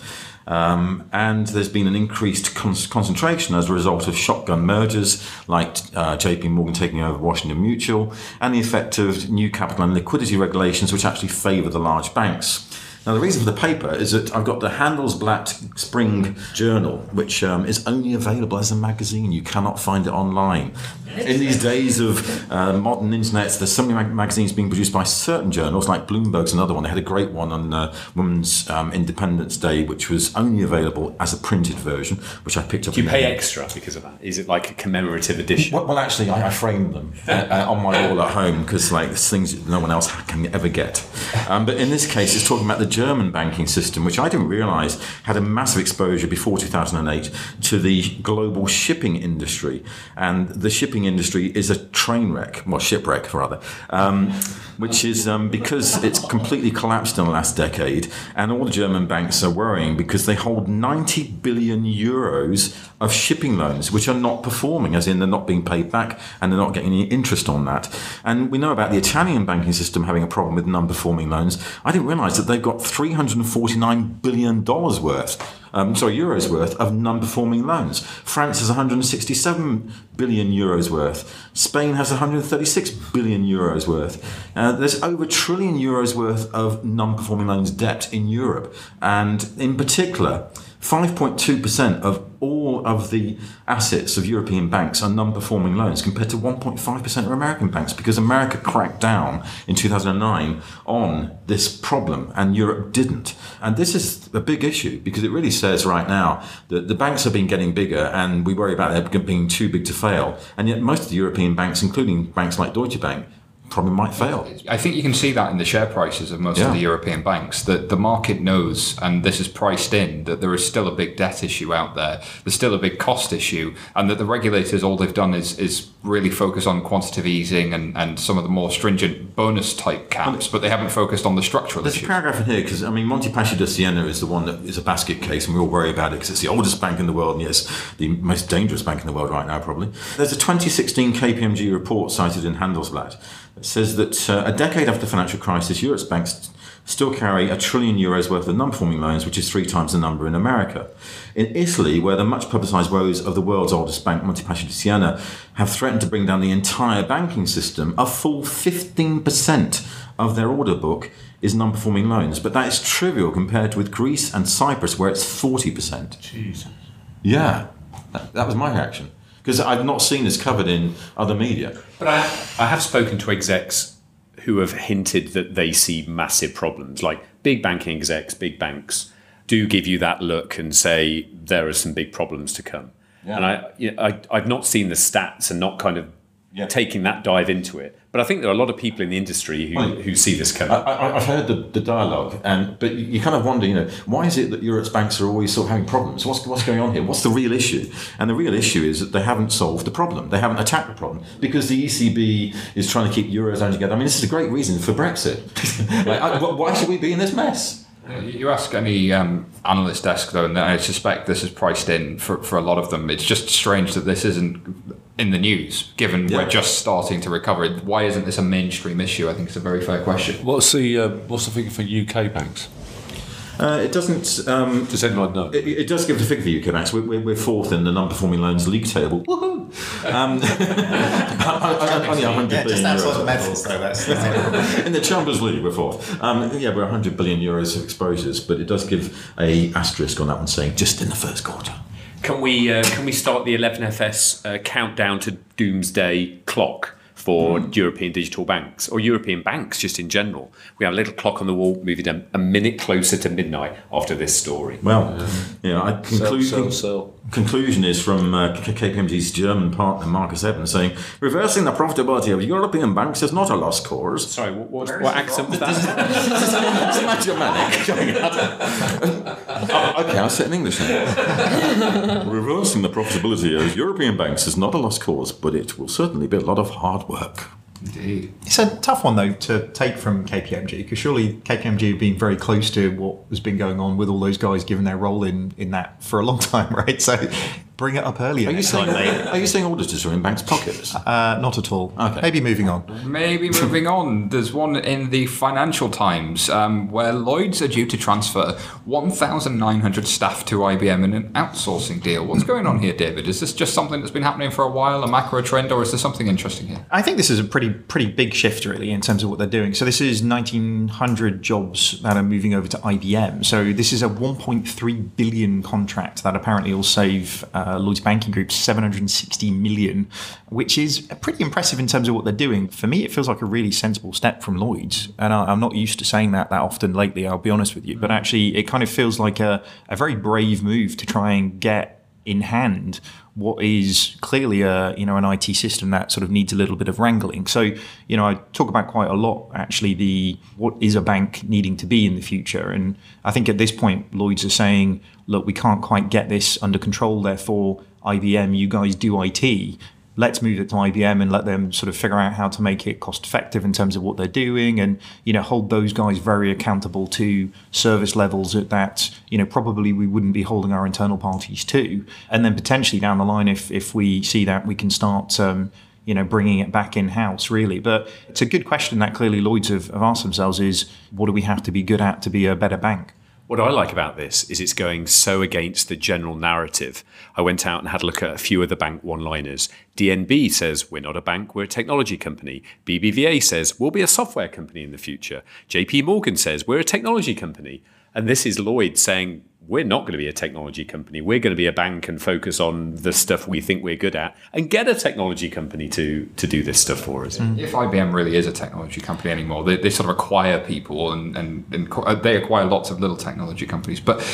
Um, and there's been an increased con- concentration as a result of shotgun mergers like uh, JP Morgan taking over Washington Mutual and the effect of new capital and liquidity regulations which actually favour the large banks. Now, the reason for the paper is that I've got the Handelsblatt Spring Journal, which um, is only available as a magazine. You cannot find it online. In these days of uh, modern internet, there's so many mag- magazines being produced by certain journals, like Bloomberg's another one. They had a great one on uh, Women's um, Independence Day, which was only available as a printed version, which I picked up. Do you pay extra because of that? Is it like a commemorative edition? well, well, actually, I, I framed them uh, uh, on my wall at home because, like, things that no one else can ever get. Um, but in this case, it's talking about the German banking system, which I didn't realise had a massive exposure before 2008 to the global shipping industry, and the shipping industry is a train wreck, well, shipwreck rather, um, which is um, because it's completely collapsed in the last decade, and all the German banks are worrying because they hold 90 billion euros of shipping loans, which are not performing, as in they're not being paid back and they're not getting any interest on that. And we know about the Italian banking system having a problem with non performing loans. I didn't realise that they've got $349 billion worth. Um, sorry, euros worth of non-performing loans. France has 167 billion euros worth. Spain has 136 billion euros worth. Uh, there's over a trillion euros worth of non-performing loans debt in Europe, and in particular, 5.2% of all of the assets of European banks are non-performing loans compared to 1.5% of American banks because America cracked down in 2009 on this problem and Europe didn't. And this is a big issue because it really says right now that the banks have been getting bigger and we worry about them being too big to fail. And yet most of the European banks, including banks like Deutsche Bank, probably might fail. I think you can see that in the share prices of most Yeah. of the European banks. That the market knows, and this is priced in, that there is still a big debt issue out there. There's still a big cost issue, and that the regulators all they've done is is really focus on quantitative easing and, and some of the more stringent bonus type caps, but they haven't focused on the structural There's a paragraph in here because I mean Monte Paschi di Siena is the one that is a basket case, and we all worry about it because it's the oldest bank in the world, and yes, the most dangerous bank in the world right now, probably. There's a 2016 KPMG report cited in Handelsblatt says that uh, a decade after the financial crisis, Europe's banks still carry a trillion euros worth of non-performing loans, which is three times the number in America. In Italy, where the much publicised woes of the world's oldest bank, Monte Paschi di Siena, have threatened to bring down the entire banking system, a full 15% of their order book is non-performing loans. But that is trivial compared with Greece and Cyprus, where it's 40%. Jesus. Yeah, that, that was my reaction. Because I've not seen this covered in other media. But I, I have spoken to execs who have hinted that they see massive problems. Like big banking execs, big banks do give you that look and say there are some big problems to come. And I, you know, I, I've not seen the stats and not kind of Yeah. taking that dive into it. But I think there are a lot of people in the industry who, Well, who see this coming. I, I, I've heard the, the dialogue, and but you, you kind of wonder, you know, why is it that Europe's banks are always sort of having problems? What's what's going on here? What's the real issue? And the real issue is that they haven't solved the problem. They haven't attacked the problem because the ECB is trying to keep eurozone together. I mean, this is a great reason for Brexit. <laughs> like, I, why should we be in this mess? You ask any um, analyst desk though, and I suspect this is priced in for, for a lot of them. It's just strange that this isn't in the news, given Yeah. we're just starting to recover. Why isn't this a mainstream issue? I think it's a very fair question. What's the um, what's the figure for UK banks? Uh, it doesn't. Um, Does anyone know? It, it does give the figure for UK banks. We're, we're, we're fourth in the non-performing loans league table. Woohoo! Um, <laughs> only 100 Yeah, billion just outside euros. the medals, though. That's, that's <laughs> in the Champions League, we're fourth. Um, yeah, we're 100 billion euros of exposures, but it does give a asterisk on that one, saying just in the first quarter. Can we uh, can we start the 11FS uh, countdown to doomsday clock for hmm. European digital banks or European banks just in general? We have a little clock on the wall moving them a minute closer to midnight after this story. Well, yeah, I Sell, conclude, sell, sell. Conclusion is from uh, KPMG's German partner Marcus Evans saying reversing the profitability of European banks is not a lost cause. Sorry, what, what, what accent was that? <laughs> Isn't that Germanic? coming out? Oh, okay, I'll say it in English now. <laughs> Reversing the profitability of European banks is not a lost cause, but it will certainly be a lot of hard work. Indeed. It's a tough one though to take from KPMG because surely KPMG have been very close to what has been going on with all those guys, given their role in in that for a long <laughs> time, right? So bring it up earlier. Are you saying time, mate. are you saying auditors are in banks' pockets? Uh, not at all. Okay. Maybe moving on. Maybe moving <laughs> on. There's one in the Financial Times um, where Lloyd's are due to transfer 1,900 staff to IBM in an outsourcing deal. What's going on here, David? Is this just something that's been happening for a while, a macro trend, or is there something interesting here? I think this is a pretty pretty big shift, really, in terms of what they're doing. So this is 1,900 jobs that are moving over to IBM. So this is a 1.3 billion contract that apparently will save uh, Uh, Lloyd's Banking Group 760 million, which is pretty impressive in terms of what they're doing. For me, it feels like a really sensible step from Lloyd's, and I, I'm not used to saying that that often lately. I'll be honest with you, but mm. actually, it kind of feels like a, a very brave move to try and get in hand what is clearly a you know an IT system that sort of needs a little bit of wrangling. So you know I talk about quite a lot actually the what is a bank needing to be in the future, and I think at this point Lloyd's are saying look we can't quite get this under control. Therefore IBM you guys do IT. Let's move it to IBM and let them sort of figure out how to make it cost effective in terms of what they're doing, and you know hold those guys very accountable to service levels at that you know probably we wouldn't be holding our internal parties to, and then potentially down the line if if we see that we can start. Um, you know, bringing it back in house, really. But it's a good question that clearly Lloyd's have, have asked themselves: is what do we have to be good at to be a better bank? What I like about this is it's going so against the general narrative. I went out and had a look at a few of the bank one liners. DNB says, We're not a bank, we're a technology company. BBVA says, We'll be a software company in the future. JP Morgan says, We're a technology company. And this is Lloyd saying, we're not going to be a technology company. We're going to be a bank and focus on the stuff we think we're good at and get a technology company to to do this stuff for us. If IBM really is a technology company anymore, they, they sort of acquire people and, and, and uh, they acquire lots of little technology companies. But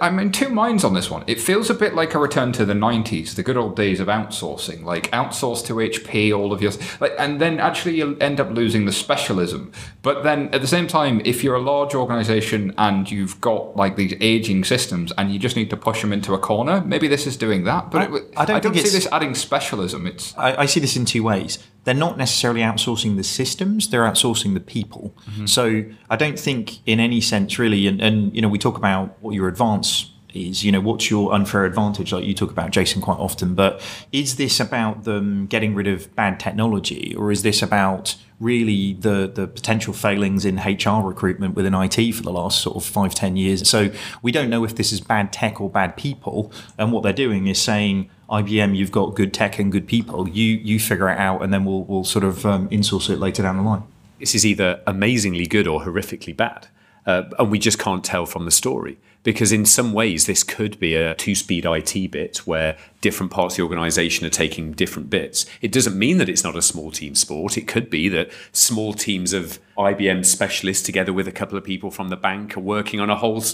I'm in two minds on this one. It feels a bit like a return to the 90s, the good old days of outsourcing, like outsource to HP, all of your, like, and then actually you'll end up losing the specialism. But then at the same time, if you're a large organization and you've got like these aging systems and you just need to push them into a corner, maybe this is doing that. But I- it, I don't think see it's- this adding specialism. It's I, I see this in two ways. They're not necessarily outsourcing the systems; they're outsourcing the people. Mm-hmm. So I don't think, in any sense, really. And, and you know, we talk about what your advance is. You know, what's your unfair advantage? Like you talk about Jason quite often. But is this about them getting rid of bad technology, or is this about really the the potential failings in HR recruitment within IT for the last sort of five ten years? So we don't know if this is bad tech or bad people. And what they're doing is saying. IBM, you've got good tech and good people. You you figure it out, and then we'll we'll sort of um, insource it later down the line. this is either amazingly good or horrifically bad. Uh, and we just can't tell from the story. Because in some ways, this could be a two speed IT bit where different parts of the organization are taking different bits. It doesn't mean that it's not a small team sport. It could be that small teams of IBM specialists, together with a couple of people from the bank, are working on a whole.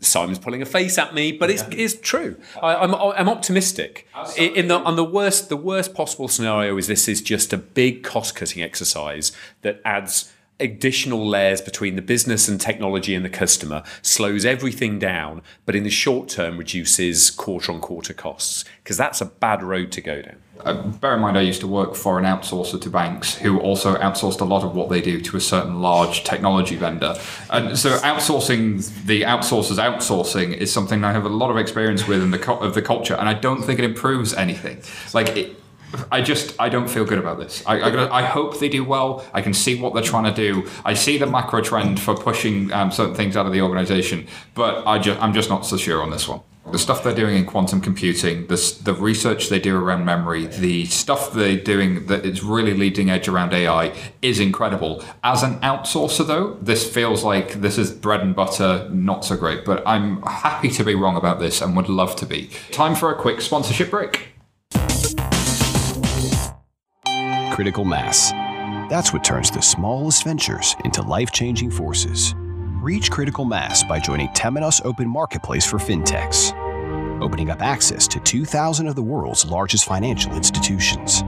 Simon's pulling a face at me, but it's, it's true. I, I'm, I'm optimistic. In in the, on the worst, the worst possible scenario is this is just a big cost cutting exercise that adds additional layers between the business and technology and the customer, slows everything down, but in the short term reduces quarter on quarter costs because that's a bad road to go down. Uh, bear in mind, I used to work for an outsourcer to banks who also outsourced a lot of what they do to a certain large technology vendor. And so, outsourcing the outsourcers outsourcing is something I have a lot of experience with in the cu- of the culture, and I don't think it improves anything. Like it. I just I don't feel good about this. I, I, I hope they do well. I can see what they're trying to do. I see the macro trend for pushing um, certain things out of the organization, but I just I'm just not so sure on this one. The stuff they're doing in quantum computing, the, the research they do around memory, the stuff they're doing that is really leading edge around AI is incredible. As an outsourcer, though, this feels like this is bread and butter, not so great. But I'm happy to be wrong about this and would love to be. Time for a quick sponsorship break. Critical mass. That's what turns the smallest ventures into life changing forces. Reach critical mass by joining Temenos Open Marketplace for fintechs, opening up access to 2,000 of the world's largest financial institutions.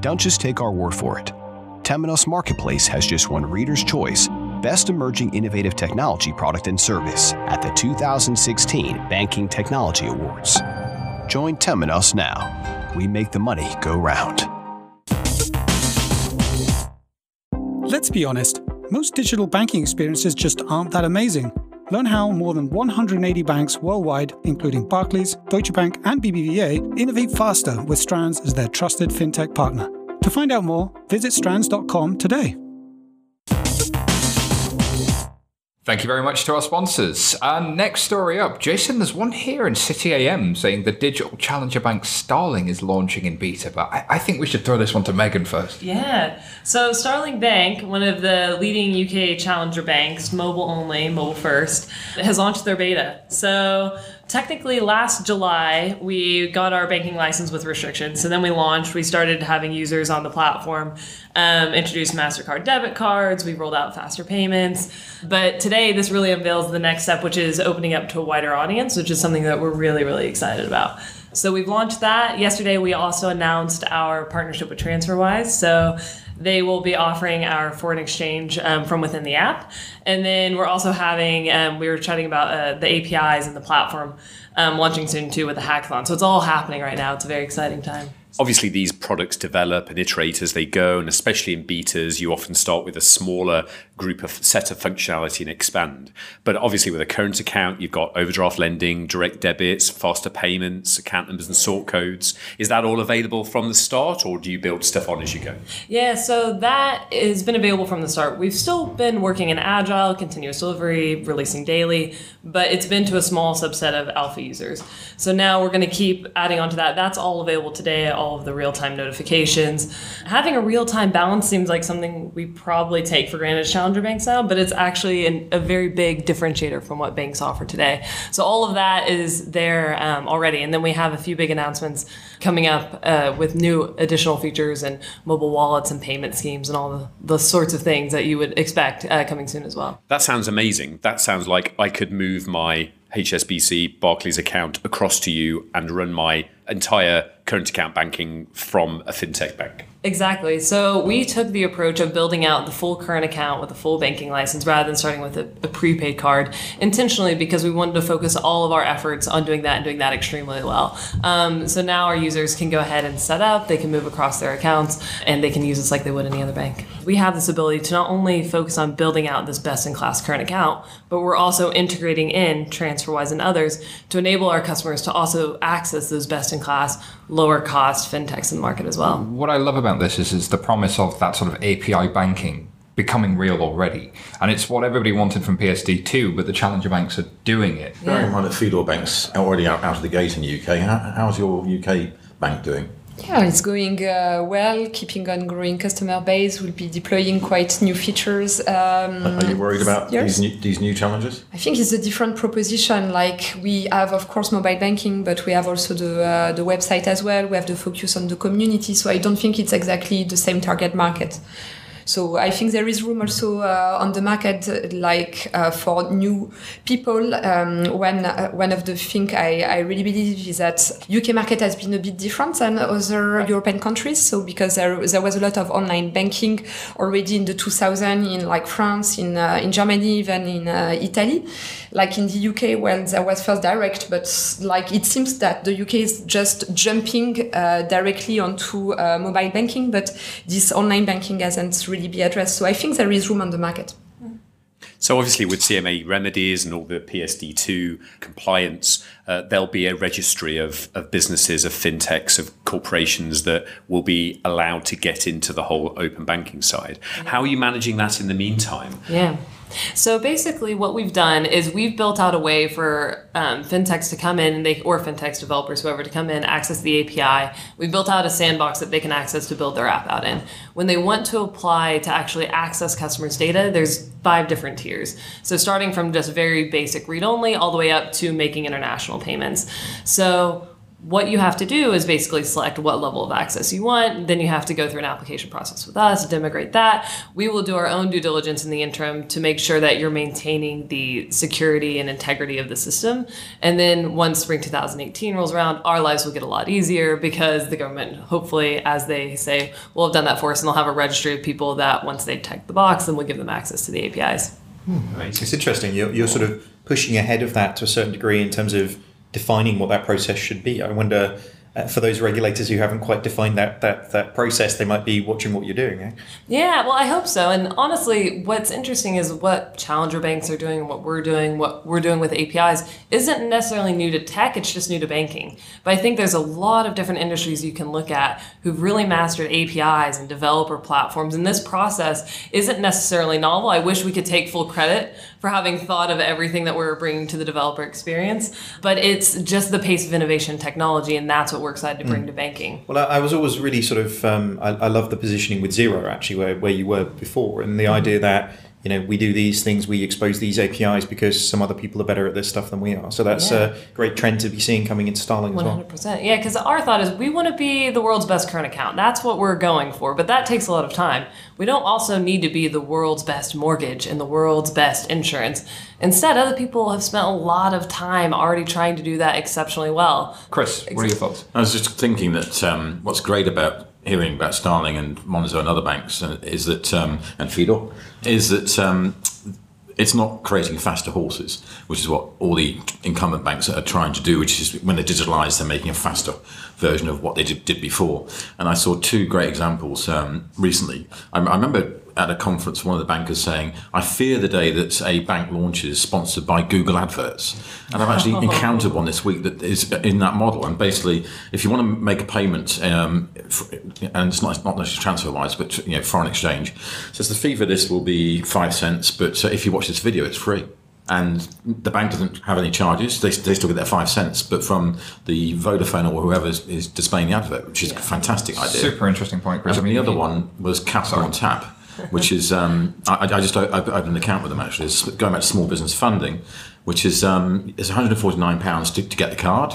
Don't just take our word for it. Temenos Marketplace has just won Reader's Choice Best Emerging Innovative Technology Product and Service at the 2016 Banking Technology Awards. Join Temenos now. We make the money go round. Let's be honest, most digital banking experiences just aren't that amazing. Learn how more than 180 banks worldwide, including Barclays, Deutsche Bank, and BBVA, innovate faster with Strands as their trusted fintech partner. To find out more, visit strands.com today. Thank you very much to our sponsors. And next story up, Jason, there's one here in City AM saying the digital challenger bank Starling is launching in beta, but I, I think we should throw this one to Megan first. Yeah. So Starling Bank, one of the leading UK challenger banks, mobile only, mobile first, has launched their beta. So technically last July we got our banking license with restrictions. So then we launched. We started having users on the platform, um, introduced Mastercard debit cards. We rolled out faster payments. But today this really unveils the next step, which is opening up to a wider audience, which is something that we're really really excited about. So we've launched that. Yesterday we also announced our partnership with TransferWise. So they will be offering our foreign exchange um, from within the app. And then we're also having, um, we were chatting about uh, the APIs and the platform um, launching soon too with the hackathon. So it's all happening right now. It's a very exciting time. Obviously, these products develop and iterate as they go, and especially in betas, you often start with a smaller group of set of functionality and expand. But obviously, with a current account, you've got overdraft lending, direct debits, faster payments, account numbers, and sort codes. Is that all available from the start, or do you build stuff on as you go? Yeah, so that has been available from the start. We've still been working in agile, continuous delivery, releasing daily, but it's been to a small subset of alpha users. So now we're going to keep adding on to that. That's all available today, all of the real time notifications. Having a real time balance seems like something we probably take for granted challenger banks now, but it's actually an, a very big differentiator from what banks offer today. So all of that is there um, already. And then we have a few big announcements coming up uh, with new additional features and mobile wallets and payment schemes and all the, the sorts of things that you would expect uh, coming soon as well. That sounds amazing. That sounds like I could move my HSBC Barclays account across to you and run my entire current account banking from a fintech bank. Exactly. So we took the approach of building out the full current account with a full banking license rather than starting with a, a, prepaid card intentionally because we wanted to focus all of our efforts on doing that and doing that extremely well. Um, so now our users can go ahead and set up, they can move across their accounts, and they can use us like they would any other bank. We have this ability to not only focus on building out this best in class current account, but we're also integrating in TransferWise and others to enable our customers to also access those best in class, lower cost fintechs in the market as well. What I love about this is, is the promise of that sort of API banking becoming real already. And it's what everybody wanted from PSD2, but the challenger banks are doing it. Bearing in mind that Fidor Bank's already out, out of the gate in the UK, how, how's your UK bank doing? Yeah, it's going uh, well, keeping on growing customer base. We'll be deploying quite new features. Um, Are you worried about these new, these new challenges? I think it's a different proposition. Like we have, of course, mobile banking, but we have also the uh, the website as well. We have the focus on the community. So I don't think it's exactly the same target market. So I think there is room also uh, on the market, uh, like uh, for new people. Um, when uh, one of the things I, I really believe is that UK market has been a bit different than other European countries. So because there, there was a lot of online banking already in the 2000 in like France, in uh, in Germany, even in uh, Italy. Like in the UK, well, there was first direct, but like it seems that the UK is just jumping directly onto mobile banking, but this online banking hasn't really really be addressed. So I think there is room on the market. So obviously, with CMA remedies and all the PSD2 compliance, uh, there'll be a registry of, of businesses, of fintechs, of corporations that will be allowed to get into the whole open banking side. How are you managing that in the meantime? Yeah. So basically, what we've done is we've built out a way for um, fintechs to come in, they or fintechs developers, whoever, to come in, access the API. We built out a sandbox that they can access to build their app out in. When they want to apply to actually access customers' data, there's five different tiers. So starting from just very basic read only, all the way up to making international payments. So what you have to do is basically select what level of access you want. Then you have to go through an application process with us, demigrate that. We will do our own due diligence in the interim to make sure that you're maintaining the security and integrity of the system. And then once spring 2018 rolls around, our lives will get a lot easier because the government, hopefully, as they say, will have done that for us and they'll have a registry of people that once they check the box, then we'll give them access to the APIs. Hmm. It's interesting. You're, you're sort of pushing ahead of that to a certain degree in terms of defining what that process should be. I wonder uh, for those regulators who haven't quite defined that, that, that process, they might be watching what you're doing. Eh? Yeah, well, I hope so. And honestly, what's interesting is what challenger banks are doing, what we're doing, what we're doing with APIs isn't necessarily new to tech, it's just new to banking. But I think there's a lot of different industries you can look at who've really mastered APIs and developer platforms. And this process isn't necessarily novel. I wish we could take full credit for having thought of everything that we're bringing to the developer experience, but it's just the pace of innovation technology, and that's what we're excited to bring Mm. to banking. Well, I, I was always really sort of um, I, I love the positioning with Xero actually, where, where you were before, and the Mm-hmm. idea that you know we do these things, we expose these APIs because some other people are better at this stuff than we are. So that's Yeah. a great trend to be seeing coming into Starling as well. hundred percent. Yeah, because our thought is we want to be the world's best current account. That's what we're going for. But that takes a lot of time. We don't also need to be the world's best mortgage and the world's best insurance. Instead, other people have spent a lot of time already trying to do that exceptionally well. Chris, what are your thoughts? I was just thinking that um, what's great about hearing about Starling and Monzo and other banks uh, is that, um, and Fidor, is that um, it's not creating faster horses, which is what all the incumbent banks are trying to do, which is when they digitalise, they're making a faster version of what they did, did before. And I saw two great examples um, recently. I, I remember at a conference, one of the bankers saying, I fear the day that a bank launches sponsored by Google adverts. And I've actually <laughs> encountered one this week that is in that model. And basically, if you want to make a payment, um, and it's not, not necessarily TransferWise, but you know, foreign exchange, says the fee for this will be five cents, but uh, if you watch this video, it's free. And the bank doesn't have any charges. They, they still get their five cents, but from the Vodafone or whoever is, is displaying the advert, which is a fantastic idea. Super interesting point, Chris. And I mean, the other one was Capital on Tap, which is um, I, I just opened an account with them actually. It's going back to small business funding, which is um, it's 149 pounds to, to get the card,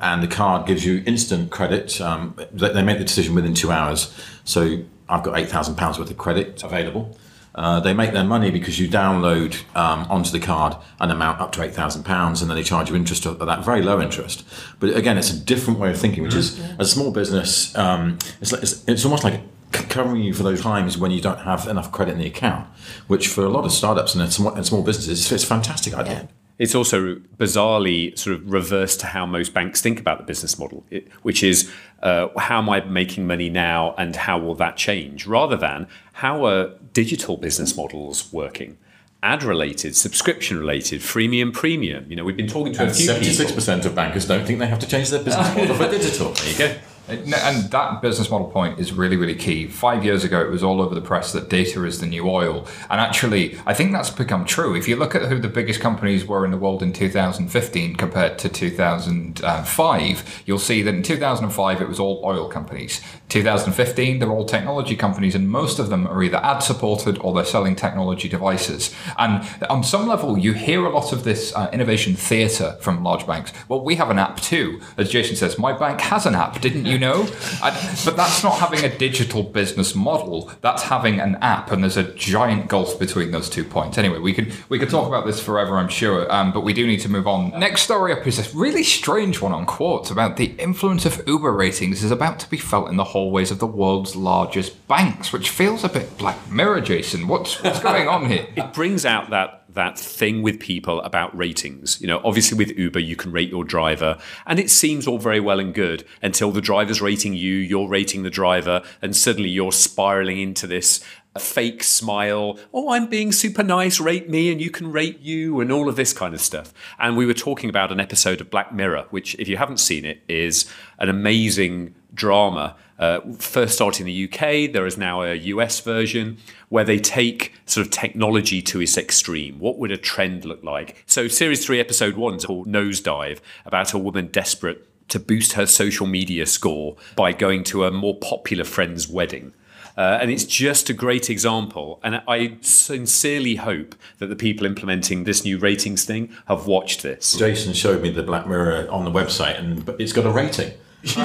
and the card gives you instant credit. Um, they, they make the decision within two hours, so I've got 8,000 pounds worth of credit available. Uh, they make their money because you download um, onto the card an amount up to eight thousand pounds, and then they charge you interest at that very low interest. But again, it's a different way of thinking, which is as a small business, um, it's, like, it's, it's almost like covering you for those times when you don't have enough credit in the account, which for a lot of startups and small, and small businesses, it's a fantastic idea. It's also bizarrely sort of reverse to how most banks think about the business model, it, which is uh, how am I making money now and how will that change, rather than how are digital business models working? Ad related, subscription related, freemium, premium. You know, we've been talking to And a few seventy-six people. percent of bankers don't think they have to change their business model for digital. There you go. And that business model point is really, really key. Five years ago, it was all over the press that data is the new oil. And actually, I think that's become true. If you look at who the biggest companies were in the world in 2015 compared to 2005, you'll see that in 2005, it was all oil companies. 2015, they're all technology companies, and most of them are either ad supported or they're selling technology devices. And on some level, you hear a lot of this uh, innovation theatre from large banks. Well, we have an app too. As Jason says, my bank has an app, didn't you know? <laughs> And- but that's not having a digital business model. That's having an app, and there's a giant gulf between those two points. Anyway, we could we could talk about this forever, I'm sure, um, but we do need to move on. Next story up is a really strange one on Quartz about the influence of Uber ratings is about to be felt in the hallways of the world's largest banks, which feels a bit Black Mirror, Jason. What's what's going on here? <laughs> it brings out that that thing with people about ratings. You know, obviously with Uber you can rate your driver and it seems all very well and good until the driver's rating you, you're rating the driver and suddenly you're spiraling into this fake smile. Oh, I'm being super nice, rate me and you can rate you and all of this kind of stuff. And we were talking about an episode of Black Mirror, which if you haven't seen it is an amazing drama. Uh, first started in the UK, there is now a US version where they take sort of technology to its extreme. What would a trend look like? So, series three, episode one is called Nosedive, about a woman desperate to boost her social media score by going to a more popular friend's wedding. Uh, and it's just a great example. And I sincerely hope that the people implementing this new ratings thing have watched this. Jason showed me the Black Mirror on the website, and it's got a rating. <laughs>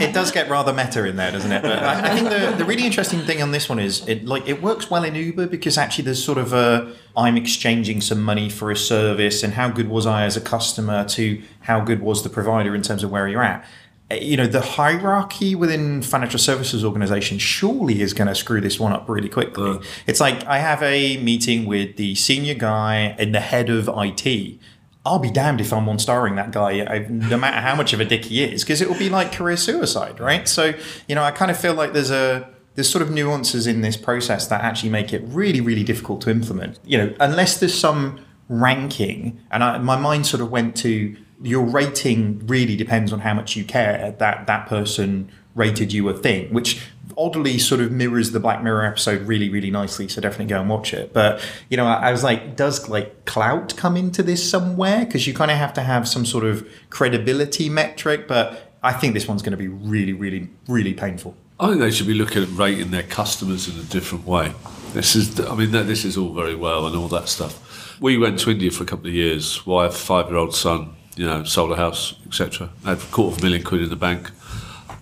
it does get rather meta in there, doesn't it? But I, I think the, the really interesting thing on this one is it like it works well in Uber because actually there's sort of a I'm exchanging some money for a service, and how good was I as a customer to how good was the provider in terms of where you're at. You know, the hierarchy within financial services organizations surely is going to screw this one up really quickly. It's like I have a meeting with the senior guy and the head of IT I'll be damned if I'm one starring that guy, I, no matter how much of a dick he is, because it will be like career suicide, right? So, you know, I kind of feel like there's a there's sort of nuances in this process that actually make it really, really difficult to implement. You know, unless there's some ranking, and I, my mind sort of went to your rating really depends on how much you care that that person rated you a thing, which oddly sort of mirrors the Black Mirror episode really, really nicely. So definitely go and watch it. But you know, I, I was like, does like clout come into this somewhere? Because you kind of have to have some sort of credibility metric. But I think this one's going to be really, really, really painful. I think they should be looking at rating their customers in a different way. This is, I mean, this is all very well and all that stuff. We went to India for a couple of years. Wife, five-year-old son, you know, sold a house, etc. Had a quarter of a million quid in the bank.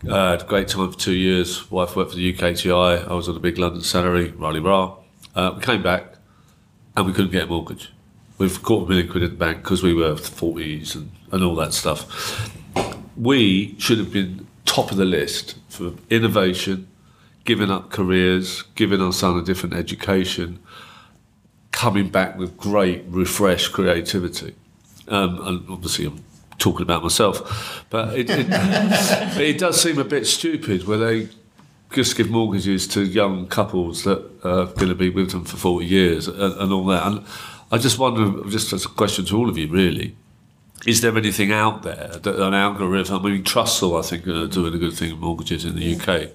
Uh, had a great time for two years. Wife worked for the UKTI. I was on a big London salary, Riley Rah. Uh, we came back and we couldn't get a mortgage. With a quarter of a million quid in the bank because we were 40s and, and all that stuff. We should have been top of the list for innovation, giving up careers, giving our son a different education, coming back with great, refreshed creativity. Um, obviously, I'm talking about myself, but it, it, <laughs> it, does seem a bit stupid where they just give mortgages to young couples that are going to be with them for 40 years and, and all that. And I just wonder, just as a question to all of you, really, is there anything out there that an algorithm? I mean, Trussle, I think, are doing a good thing with mortgages in the UK.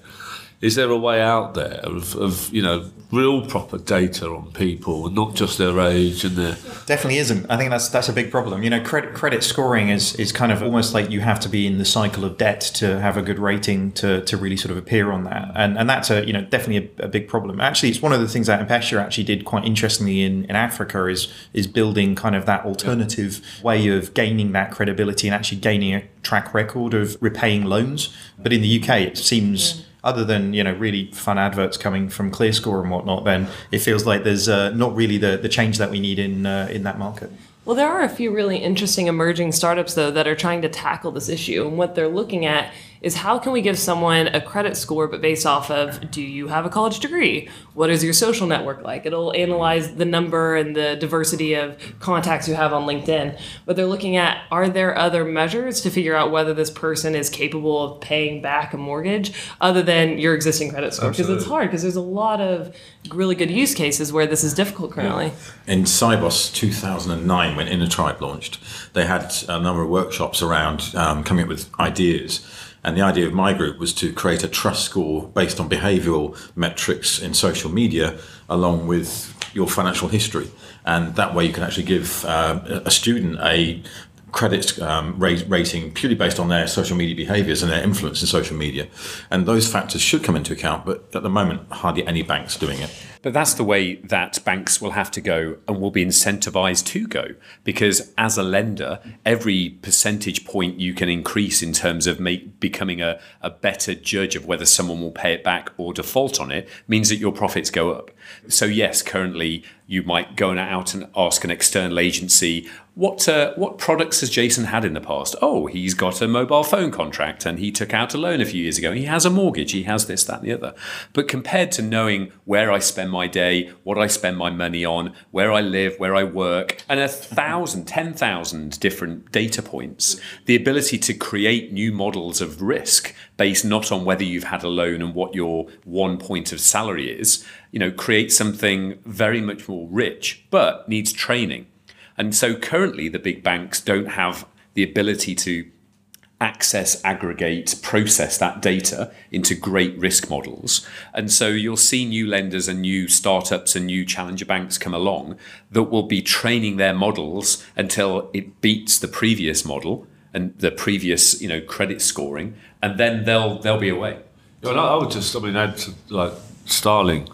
Is there a way out there of, of you know real proper data on people and not just their age and their definitely isn't. I think that's that's a big problem. You know credit credit scoring is is kind of almost like you have to be in the cycle of debt to have a good rating to to really sort of appear on that. And and that's a you know definitely a, a big problem. Actually it's one of the things that M-Pesa actually did quite interestingly in in africa is is building kind of that alternative way of gaining that credibility and actually gaining a track record of repaying loans. But in the uk it seems other than you know really fun adverts coming from ClearScore and whatnot, then it feels like there's uh, not really the, the change that we need in uh, in that market. Well, there are a few really interesting emerging startups though that are trying to tackle this issue, and what they're looking at is how can we give someone a credit score but based off of do you have a college degree? What is your social network like? It'll analyze the number and the diversity of contacts you have on linkedin. But they're looking at are there other measures to figure out whether this person is capable of paying back a mortgage other than your existing credit score? Because it's hard because there's a lot of really good use cases where this is difficult currently. In Sibos 2009 when Innotribe launched they had a number of workshops around um, coming up with ideas and the idea of my group was to create a trust score based on behavioral metrics in social media, along with your financial history. And that way you can actually give uh, a student a credit um, rate, rating purely based on their social media behaviors and their influence in social media. And those factors should come into account, but at the moment, hardly any banks doing it. But that's the way that banks will have to go and will be incentivized to go. Because as a lender, every percentage point you can increase in terms of make, becoming a, a better judge of whether someone will pay it back or default on it means that your profits go up. So, yes, currently you might go out and ask an external agency, what uh, what products has Jason had in the past? Oh, he's got a mobile phone contract and he took out a loan a few years ago. He has a mortgage. He has this, that, and the other. But compared to knowing where I spend my day, what I spend my money on, where I live, where I work, and a thousand, ten thousand different data points, the ability to create new models of risk based not on whether you've had a loan and what your one point of salary is, you know, create something very much more rich, but needs training and so currently, the big banks don't have the ability to access, aggregate, process that data into great risk models. And so you'll see new lenders and new startups and new challenger banks come along that will be training their models until it beats the previous model and the previous, you know, credit scoring, and then they'll they'll be away. Well, I would just, I mean, add to like Starling,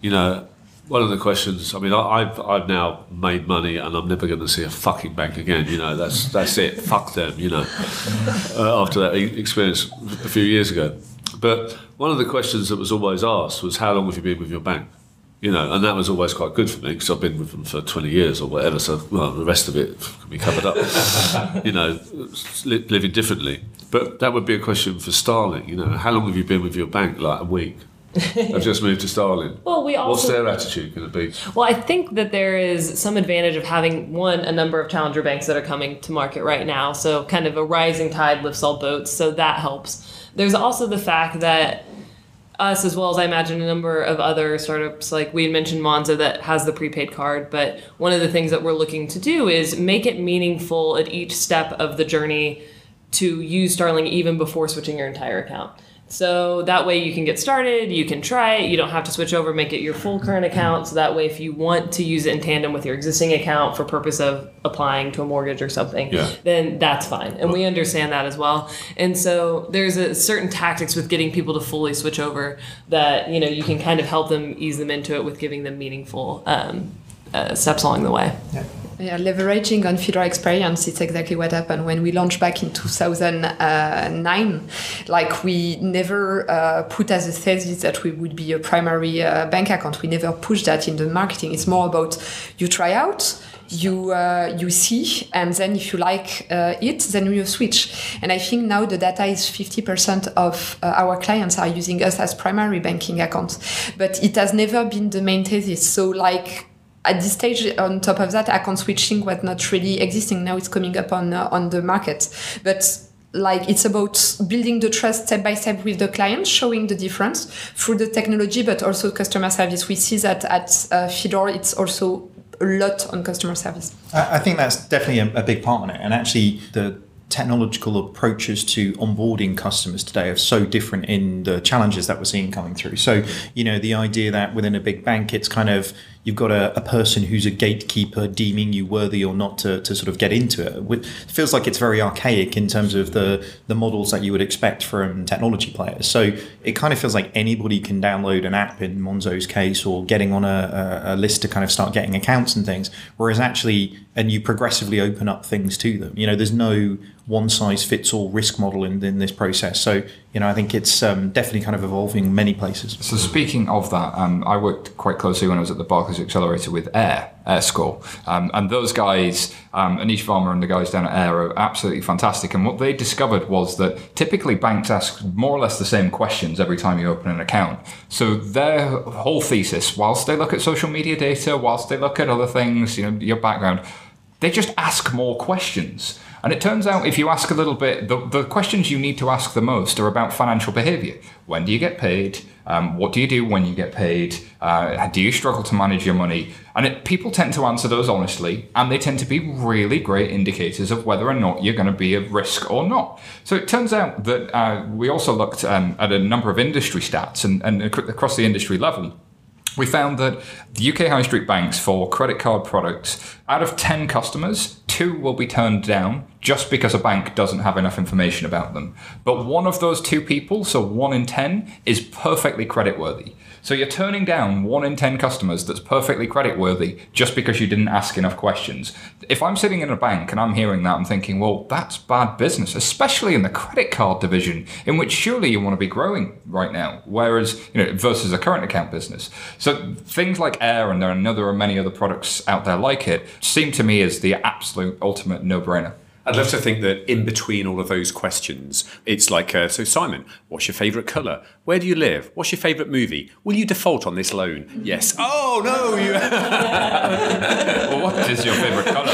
you know, one of the questions. I mean, I, have I've now made money, and I'm never going to see a fucking bank again. You know, that's that's it. Fuck them. You know, uh, after that experience a few years ago. But one of the questions that was always asked was, "How long have you been with your bank?" You know, and that was always quite good for me because I've been with them for 20 years or whatever. So, well, the rest of it can be covered up. <laughs> you know, li- living differently. But that would be a question for Starling. You know, how long have you been with your bank? Like a week <laughs> I've just moved to Starling. Well, we also, What's their attitude going to be? Well, I think that there is some advantage of having one a number of challenger banks that are coming to market right now. So kind of a rising tide lifts all boats. So that helps. There's also the fact that us as well as I imagine a number of other startups like we had mentioned Monzo that has the prepaid card, but one of the things that we're looking to do is make it meaningful at each step of the journey to use Starling even before switching your entire account. So that way you can get started, you can try it, you don't have to switch over, make it your full current account. So that way if you want to use it in tandem with your existing account for purpose of applying to a mortgage or something, Yeah. then that's fine. And we understand that as well. And so there's a certain tactics with getting people to fully switch over that, you know, you can kind of help them ease them into it with giving them meaningful um, uh, steps along the way. Yeah, leveraging on Fidor experience, it's exactly what happened when we launched back in 2009. Like we never uh, put as a thesis that we would be a primary uh, bank account. We never pushed that in the marketing. It's more about you try out, you uh, you see, and then if you like uh, it, then you switch. And I think now the data is 50% of uh, our clients are using us as primary banking accounts, but it has never been the main thesis. So like at this stage, on top of that, account switching was not really existing. Now it's coming up on uh, on the market, but like it's about building the trust step by step with the client, showing the difference through the technology, but also customer service. We see that at uh, Fidor, it's also a lot on customer service. I think that's definitely a, a big part on it. And actually, the technological approaches to onboarding customers today are so different in the challenges that we're seeing coming through. So, you know, the idea that within a big bank, it's kind of you've got a, a person who's a gatekeeper deeming you worthy or not to, to sort of get into it. It feels like it's very archaic in terms of the, the models that you would expect from technology players. So it kind of feels like anybody can download an app in Monzo's case or getting on a, a, a list to kind of start getting accounts and things. Whereas actually, and you progressively open up things to them. You know, there's no one size fits all risk model in, in this process. So, you know, I think it's um, definitely kind of evolving in many places. So speaking of that, um, I worked quite closely when I was at the Barclays Accelerator with Aire, AirScore. Um, and those guys, um, Aneesh Varma and the guys down at Aire are absolutely fantastic. And what they discovered was that typically banks ask more or less the same questions every time you open an account. So their whole thesis, whilst they look at social media data, whilst they look at other things, you know, your background, they just ask more questions. And it turns out if you ask a little bit, the, the questions you need to ask the most are about financial behavior. When do you get paid? Um, what do you do when you get paid? Uh, do you struggle to manage your money? And it, people tend to answer those honestly, and they tend to be really great indicators of whether or not you're going to be a risk or not. So it turns out that uh, we also looked um, at a number of industry stats and, and ac- across the industry level we found that the UK high street banks for credit card products, out of 10 customers, two will be turned down just because a bank doesn't have enough information about them. But one of those two people, so one in 10, is perfectly creditworthy. So you're turning down one in 10 customers that's perfectly creditworthy just because you didn't ask enough questions. If I'm sitting in a bank and I'm hearing that, I'm thinking, well, that's bad business, especially in the credit card division, in which surely you want to be growing right now, whereas, you know, versus a current account business. So things like Aire, and there are, there are many other products out there like it, seem to me as the absolute ultimate no brainer. I'd love to think that in between all of those questions, it's like, uh, so Simon, what's your favourite colour? Where do you live? What's your favourite movie? Will you default on this loan? Yes. <laughs> Oh no, you. <laughs> well, what is your favourite colour?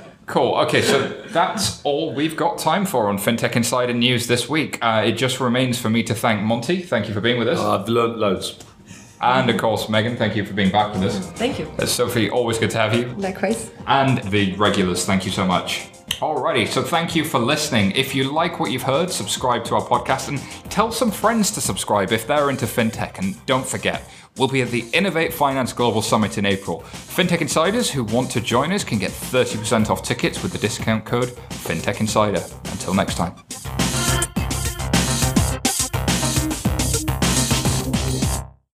<laughs> Cool. Okay, so that's all we've got time for on FinTech Insider News this week. Uh, it just remains for me to thank Monty. Thank you for being with us. I've learnt loads. And of course, Megan, thank you for being back with us. Thank you. Uh, Sophie, always good to have you. Likewise. And the regulars, thank you so much. Alrighty, so thank you for listening. If you like what you've heard, subscribe to our podcast and tell some friends to subscribe if they're into fintech. And don't forget, we'll be at the Innovate Finance Global Summit in April. Fintech insiders who want to join us can get 30% off tickets with the discount code FinTech Insider. Until next time.